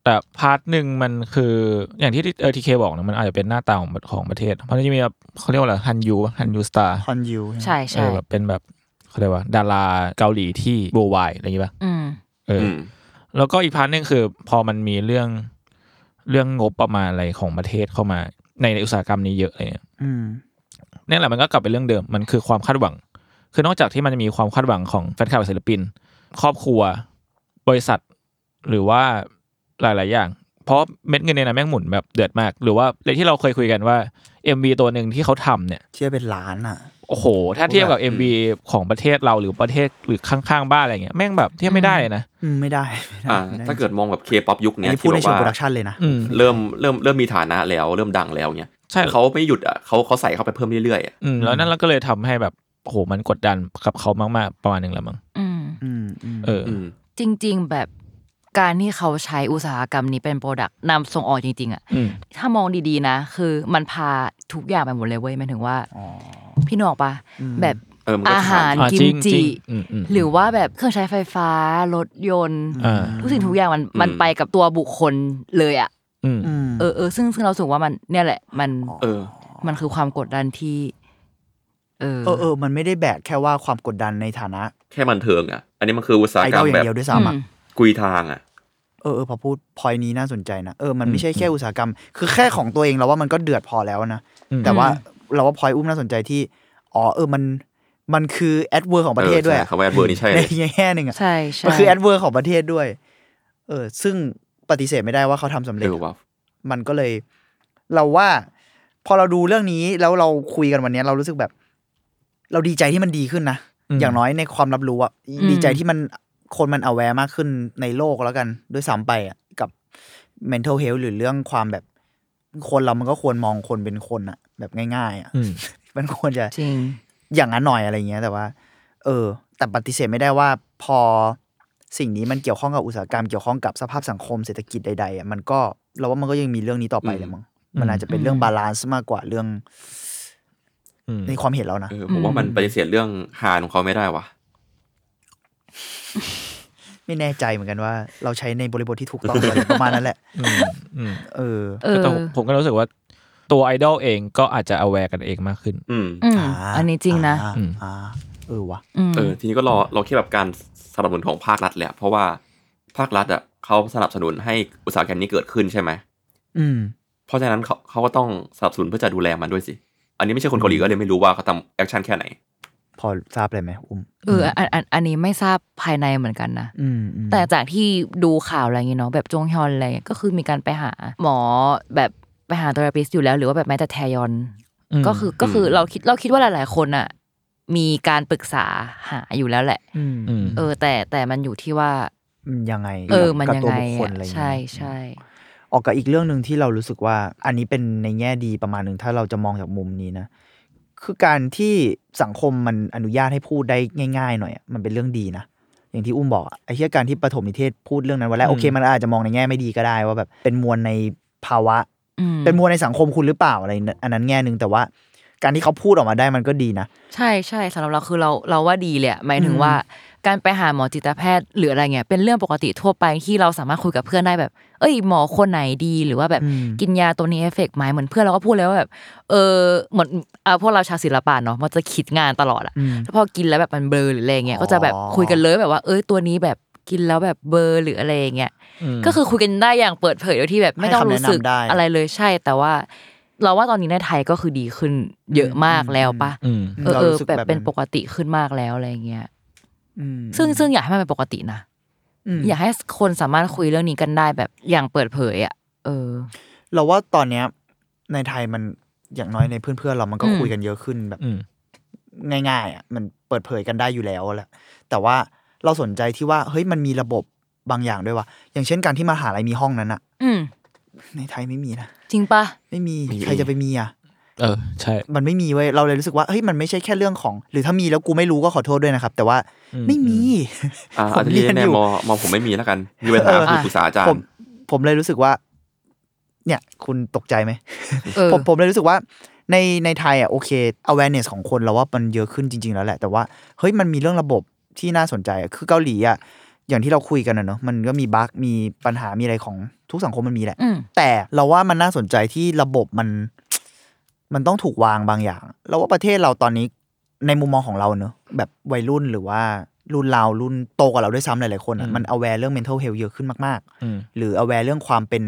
แต่ part หนึ่งมันคืออย่างที่เออทีเคบอกนะมันอาจจะเป็นหน้าตาของของประเทศ เพราะมันจะมีแบบเขาเรียกว่าอะไรฮัลยูฮัลยู star ฮัลยูใช่เอใช่อแบบเป็นแบบเขาเรียกว่า ดาราเกาหลีที่โบวายอะไรอย่างงี้ป่ะอืมเออออืมแล้วก็อีก part หนึงคือ พอมันมีเรื่อง เรื่องงบประมาณอะไรของประเทศเข้ามาในอุตสาหกรรมนี้เยอะอะไรเลยอืมนี่นแหละมันก็กลับไปเรื่องเดิมมันคือความคาดหวัง คือนอกจากที่มันจะมีความคาดหวังของแฟนคลับและศิลปิน ครอบครัว บริษัท หรือว่าหลาย ๆ อย่าง เพราะเม็ดเงินในนั้นแม่งหมุนแบบเดือดมาก หรือว่าในที่เราเคยคุยกันว่า MV ตัวหนึ่งที่เขาทำเนี่ยเชื่อเป็นล้านอะ โอ้โห ถ้าเทียบกับ MV ของประเทศเราหรือประเทศหรือข้างๆบ้านอะไรเงี้ยแม่งแบบเทียบไม่ได้เลยนะอืมไม่ได้ไม่ได้อ่าไม่ไถ้าเกิดมองแบบเคป๊อปยุคอันเนี้ยนี้พูดในที่เชิงบอกโปรว่า production เลยนะอืมเริ่มเริ่มเริ่มมีฐานะแล้วเริ่มดังแล้วเนี้ยใช่เขาไม่หยุดอะเขาเขาใส่เข้าไปเพิ่มเรื่อยๆอะอืมแล้วนั่นเราก็เลยทำให้แบบโอ้โหมันกดดันกับเขามากๆประมาณหนึ่งแล้วมั้งอืมอืมอืมเอออืมจริง ๆแบบการที่เขาใช้อุตสาหกรรมนี้เป็น product นำส่งออกจริง ๆอะอืมถ้ามองดีๆนะ คือมันพาทุกอย่างไปหมดเลยเว้ยหมายถึงว่า อ๋อพี่นึกออกปะแบบเออมันก็อาหารอ่ากิจริมงจิจริงอืมอืม หรือว่าแบบเครื่องใช้ไฟฟ้ารถยนต์ อ่าทุกสิ่งทุกอย่างมันมันไปกับตัวบุคคลเลยอะอืมอืมเออเออซึ่งซึ่งเรารู้สึกว่ามันเนี่ยแหละ มันเออ มันคือความกดดันที่ เออ เออเออมันไม่ได้แบกแค่ว่าความกดดันในฐานะแค่บันเทิงอะ อันนี้มันคืออุตสาหไอกรดรอมลอแบย่างบเดียวด้วยซ้ำอะกุยทางอะ เออเออพอพูดพอยนี้น่าสนใจนะเออมันไม่ใช่แค่อุตสาหกรรม คือแค่ของตัวเองเราว่ามันก็เดือดพอแล้วนะอืมแต่ว่า เราว่าพอยอุ้มน่าสนใจที่ อ๋อเออมันมันคือแอดเวอร์ของประเทศด้วยออใช่คำว่า adverb นี่ใช่ในเลยแง่หนึ่งอะใช่ใช่มันคือแอดเวอร์ของประเทศด้วย เออ ซึ่งปฏิเสธไม่ได้ว่าเขาทำสำเอเร็จอว่ะมันก็เลย เราว่า พอเราดูเรื่องนี้แล้วเราคุยกันวันเนี้ยเรารู้สึกแบบ เราดีใจที่มันดีขึ้นนะอืมอย่างน้อยในความรับรู้อะดีใจที่มันคนมัน aware มากขึ้นในโลกแล้วกันด้วยซ้ำไปอะกับ mental health หรือเรื่องความแบบ คนเรามันก็ควรมองคนเป็นคนอะ แบบง่าย ๆอะอืมมันควรจะจริงอย่างนั้นหน่อยอะไรเงี้ย แต่ว่า เออ แต่ปฏิเสธไม่ได้ว่าพอสิ่งนี้มันเกี่ยวข้องกับอุตสาหกรรมเกี่ยวข้องกับสภาพสังคมเศรษฐกิจใดๆอะมันก็เราว่ามันก็ยังมีเรื่องนี้ต่อไปแหละมั้งมันอาจจะเป็นเรื่องอืม balance มากกว่าเรื่องอืมในความเห็นเรานะเออผมว่ามันปฏิเสธเรื่องฮาของเขาไม่ได้ว่ะไม่แน่ใจเหมือนกันว่า เราใช้ในบริบทที่ถูกต้องอะไรประมาณนั้นแหละอืมอืมเออเออแต่ผมผมก็รู้สึกว่า ตัวไอดอลเองก็อาจจะ aware กันเองมากขึ้น อืมอืมอ่าอันนี้จริงนะ อ่าอืม อ่าเออวะอืมเออทีนี้ก็รอเราแค่แบบการสนับสนุนของภาครัฐแหละเพราะว่าภาครัฐอะเขาสนับสนุนให้อุตสาหกรรมนี้เกิดขึ้นใช่ไหมอืม เพราะฉะนั้นเขาเขาก็ต้องสนับสนุนเพื่อจะดูแลมันด้วยสิ อันนี้ไม่ใช่คนเกาหลีก็เลยไม่รู้ว่าเขาทำ action แค่ไหน พอทราบเลยไหมอุ้มเอออันอันอันนี้ไม่ทราบภายในเหมือนกันนะ อืมอืมแต่จากที่ดูข่าวอะไรอย่างเงี้ยเนาะแบบจงฮยอนอะไรเงี้ยก็คือมีการไปหาหมอแบบ ไปหา therapist อยู่แล้วหรือว่าแบบแม้แต่แทยอนอืมก็คือก็คือเราคิดเราคิดว่าหลาย ๆ คนอะ มีการปรึกษาหาอยู่แล้วแหละอืมอืมเออ แต่แต่มันอยู่ที่ว่ามันยังไง เออ มันกับยังตัวไงบุคคลอะอะไรอย่างเงี้ยใช่ใช่ออกกับอีกเรื่องหนึ่งที่เรารู้สึกว่า อันนี้เป็นในแง่ดีประมาณหนึ่งถ้าเราจะมองจากมุมนี้นะคือการที่สังคมมันอนุญาตให้พูดได้ง่าย ๆ หน่อยอะมันเป็นเรื่องดีนะอย่างที่อุ้มบอกอะไอ้ที่การที่ปฐมนิเทศพูดเรื่องนั้นวันแรกอืมโอเค มันอาจจะมองในแง่ไม่ดีก็ได้ว่าแบบเป็นมวลในภาวะอืม เป็นมวลในสังคมคุณหรือเปล่าอะไร อันนั้นแง่หนึ่งแต่ว่า การที่เขาพูดออกมาได้มันก็ดีนะ ใช่ใช่สำหรับเราคือเราเราว่าดีเลยอะหมายถึงอืมว่าการไปหาหมอจิตแพทย์หรืออะไรเงี้ยเป็นเรื่องปกติทั่วไปที่เราสามารถคุยกับเพื่อนได้แบบ เอ้ยหมอคนไหนดีหรือว่าแบบอืมกินยาตัวนี้เอฟเฟกต์ไหมเหมือนเพื่อนเราก็พูดเลยว่าแบบ เออเหมือนอ่าพวกเราชาวศิลปะเนาะมันจะคิดงานตลอดอะอืมแล้วพอกินแล้วแบบมันเบลอหรืออะไรเงี้ยอ๋อก็จะแบบคุยกันเลยแบบว่า เอ้ยตัวนี้แบบ กินแล้วแบบเบลอหรืออะไรเงี้ยก็คือคุยกันได้อย่างเปิดเผยโดยที่แบบไม่ต้องรู้สึกให้คำแนะนำได้อะไรเลยใช่ แต่ว่า เราว่าตอนนี้ในไทยก็คือดีขึ้นเยอะมากแล้วปะอืมเออเราเออรู้สึกแบบแบบเป็นนั้นปกติขึ้นมากแล้วอะไรเงี้ยอืมซึ่งซึ่งอยากให้มันเป็นปกตินะมอยากให้คนสามารถคุยเรื่องนี้กันได้แบบอย่างเปิดเผยอะเออ เราว่าตอนเนี้ย ในไทยมันอย่างน้อยในเพื่อนๆเรามันก็อืมคุยกันเยอะขึ้นแบบอืมง่ายๆอะมันเปิดเผยกันได้อยู่แล้วแหละแต่ว่า เราสนใจที่ว่า เฮ้ยมันมีระบบบางอย่างด้วยว่ะอย่างเช่นการที่มหาลัยมีห้องนั้นอะอืมในไทยไม่มีนะจริงปะไม่มีไม่มี ใครจะไปมีอะเออใช่ มันไม่มีเว้ยเราเลยรู้สึกว่าเฮ้ยมันไม่ใช่แค่เรื่องของ หรือถ้ามีแล้วกูไม่รู้ก็ขอโทษด้วยนะครับ แต่ว่าอืมไม่มี อ่าผอาจมจะเรีเรียยนนอแน่ยู่มมมผมไม่มีแล้วกันมีปัญหาเออ คือปรึกษาอาจารผมย์ ผมเลยรู้สึกว่า เนี่ย คุณตกใจไหม เออ ผมผมเลยรู้สึกว่าในในไทยอะโอเค awareness ของคนเราว่ามันเยอะขึ้นจริง ๆ แล้วแหละ แต่ว่าเฮ้ยมันมีเรื่องระบบ ที่น่าสนใจอะคือเกาหลีอะอย่างที่เราคุยกันนะเนอะมันก็มีบั๊กมีปัญหามีอะไรของทุกสังคมมันมีแหละอืมแต่เราว่ามันน่าสนใจที่ระบบมัน มันต้องถูกวางบางอย่าง เราว่าประเทศเราตอนนี้ในมุมมองของเราเนอะแบบวัยรุ่นหรือว่ารุ่นเรารุ่นโตกว่าเราด้วยซ้ำหลายๆคนอะอืมมัน aware เรื่อง mental health เยอะขึ้นมากๆอืมหรือ aware เรื่องความเป็น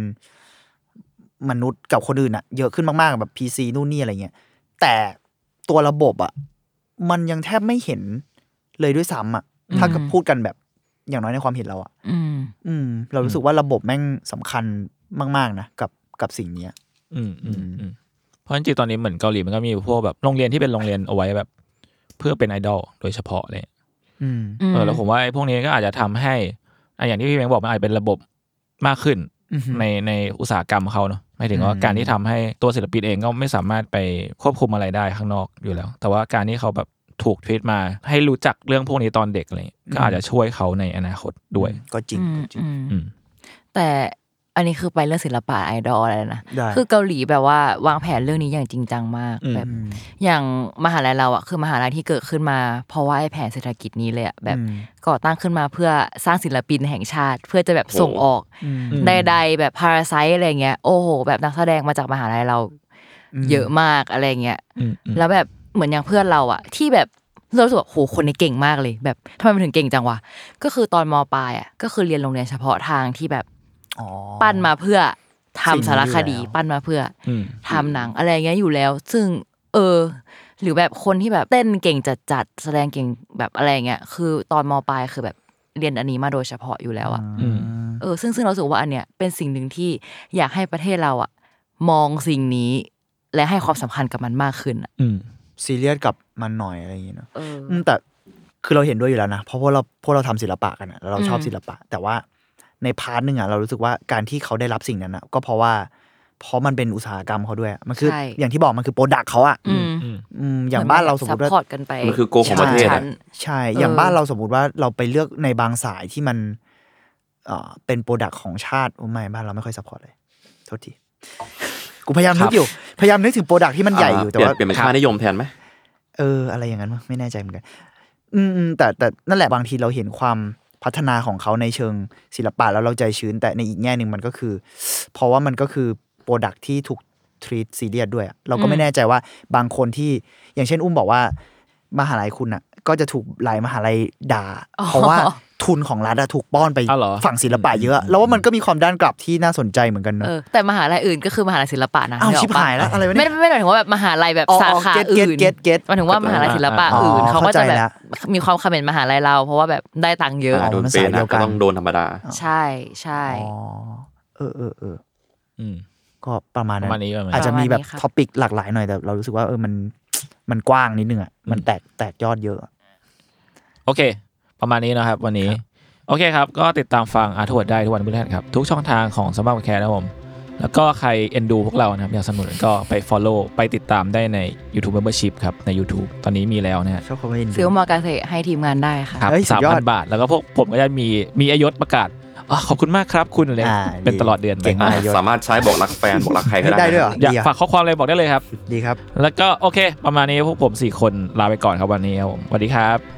มนุษย์กับคนอื่นอะเยอะขึ้นมากๆแบบ PC นู่นนี่อะไรเงี้ยแต่ตัวระบบอะมันยังแทบไม่เห็น เลยด้วยซ้ำอะถ้าอืมพูดกันแบบอย่างน้อยในความเห็นเราอะอืมอืม เรารู้สึกว่าระบบแม่งสำคัญมาก ๆ นะ กับกับสิ่งเนี้ย อืมอืมอืมเพราะจริงๆตอนนี้เหมือนเกาหลีมันก็มีพวกแบบโรงเรียนที่เป็นโรงเรียนเอาไว้แบบ เพื่อเป็นไอดอลโดยเฉพาะเลยอืมอืมเออแล้วผมว่าไอ้พวกนี้ก็อาจจะทำให้อะอย่างที่พี่แบงค์บอกมันอาจจะเป็นระบบมากขึ้นอือฮึในในอุตสาหกรรมเขาเนาะหมายถึงว่าอืมการที่ทำให้ตัวศิลปินเองก็ไม่สามารถไปควบคุมอะไรได้ข้างนอกอยู่แล้ว แต่ว่าการที่เขาแบบ ถูกทวีตมาให้รู้จักเรื่องพวกนี้ตอนเด็กอะไรอย่างเงี้ยก็อาจจะช่วยเขาในอนาคตด้วยก็จริงอืมก็จริงอืมอืมแต่อันนี้คือไปเรื่องศิลปะไอดอลอะไรนะได้คือเกาหลีแบบว่าวางแผนเรื่องนี้อย่างจริงจังมากอืมแบบอืมอย่างมหาลัยเราอะคือมหาลัยที่เกิดขึ้นมา เพราะว่าไอ้แผนเศรษฐกิจนี้เลยอะแบบอืมก่อตั้งขึ้นมาเพื่อสร้างศิลปินแห่งชาติ เพื่อจะแบบส่งออกอืมใดๆแบบพาราไซอะไรเงี้ยโอ้โห แบบนักแสดงมาจากมหาลัยเราอืมเยอะมากอะไรเงี้ยอืมอืมแล้วแบบ เหมือนอย่างเพื่อนเราอะที่แบบเรารู้สึกว่าโหคนนี้เก่งมากเลย แบบทำไมมันถึงเก่งจังวะก็คือตอนมปลายอะก็คือเรียนโรงเรียนเฉพาะทางที่แบบอ๋อปั้นมาเพื่อทำสิ่งนี้สารคดีอยู่แล้วปั้นมาเพื่อออืมทำหนังอะไรเงี้ยอยู่แล้ว ซึ่ง เออ หรือแบบคนที่แบบเต้นเก่งจัดจัดๆแสดงเก่งแบบอะไรเงี้ยคือตอนมปลายคือแบบเรียนอันนี้มาโดยเฉพาะอยู่แล้วอะอืมเออ ซึ่งซึ่งเรารู้สึกว่าอันเนี้ยเป็นสิ่งหนึ่งที่อยากให้ประเทศเราอะมองสิ่งนี้ และให้ความสำคัญกับมันมากขึ้นอะอืม ซีเรียสกับมันหน่อยอะไรอย่างเงี้ยเนอะเออ อืมแต่คือเราเห็นด้วยอยู่แล้วนะเพราะพวกเราพวกเราทำศิลปะกันอะแล้วเราชอบอืม ศิลปะ แต่ว่าใน part หนึ่งอะเรารู้สึกว่าการที่เขาได้รับสิ่งนั้นอะก็เพราะว่าเพราะมันเป็นอุตสาหกรรมเขาด้วยอะมันคือใช่ อย่างที่บอกมันคือ product เขาอะอืมอืมอืมอย่างบ้านเราสมมติว่า support กันไปมันคือ goal ของประเทศชั้อะนใช่ อย่างเออ บ้านเราสมมติว่าเราไปเลือกในบางสายที่มันเอ่อเป็น product ของชาติโอ้ไม่บ้านเราไม่ค่อย support เลย โทษที กูพยายามนึกอยู่พยายามนึกถึง product ที่มันใหญ่อยู่แต่เปลี่ยนว่าเปลี่ยนเป็นค่านิยมแทนไหมเออ อะไรอย่างนั้นมั้งไม่แน่ใจเหมือนกันอืมอืมแต่แต่นั่นแหละบางทีเราเห็นความพัฒนาของเขาในเชิงศิลปะแล้วเราใจชื้น แต่ในอีกแง่หนึ่งมันก็คือ เพราะว่ามันก็คือ product ที่ถูก treat serious ด้วยอะเราก็ไม่แน่ใจว่าบางคนที่อย่างเช่นอุ้มบอกว่ามหาลัยคุณอะ ก็จะถูกหลายมหาลัยด่าอ๋อเพราะว่า ทุนของรัฐอะถูกป้อนไปอ้าวเหรอฝั่งศิลปะเยอะแล้วว่ามันก็มีความด้านกลับที่น่าสนใจเหมือนกันเนอะเออแต่มหาลัยอื่นก็คือมหาลัยศิลปะนะอ้าวนึกอชิอบกปะหายแล้วอะไรวะไม่เนี่ยไม่ไม่หมายถึงว่าแบบมหาลัยแบบอ๋อสาขาเก็ตอื่นเก็ตเก็ตหมายถึงว่ามหาลัยศิลปะอ๋ออื่นเขาก็จะเข้าใจแบแล้บวมีความคอมเมนต์มหาลัยเรา เพราะว่าแบบได้ตังค์เยอะอ่าโดนมันเปสายย์เดีนะยวกัก็นต้องโดนธรรมดา ใช่ใช่อ๋อเออเออเอออืมก็ประมาณปนั้ระมาณนี้ประมาณนี้อาจจะมีแบบประมาณนี้ครับท็อปิกหลากหลายหน่อยแต่เรารู้สึกว่าเออมันมันกว้างนิดนึงอะมันแตกแตกยอดเยอะ โอเค ประมาณนี้นะครับ วันนี้ โอเคครับ ก็ติดตามฟังอาร์ทวดได้ทุกวันพฤหัสครับ ทุกช่องทางของสมาร์ทแคร์นะครับผม แล้วก็ใครเอ็นดูพวกเรานะครับ อยากสนับสนุนก็ไป Follow ไปติดตามได้ใน YouTube Membership ครับ ใน YouTube ตอนนี้มีแล้วนะฮะ ชอบคำว่าอินซื้อมากาเซให้ทีมงานได้ค่ะ ครับเฮ้ยสุสาดมยอพัดนบาท แล้วก็พวกผมก็จะมีมีอายศประกาศอ๋อขอบคุณมากครับคุณอะไรอ่าเป็นตลอดเดือนไปเก่งมากอะสามารถใช้บอกรักแฟนบอกรักใครก็ได้ได้ด้วยเหรออยากดีอะฝากข้อความอะไรบอกได้เลยครับ ดีครับ แล้วก็โอเค ประมาณนี้พวกผมสี่คนลาไปก่อนครับวันนี้ครับผมสวัสดีครับ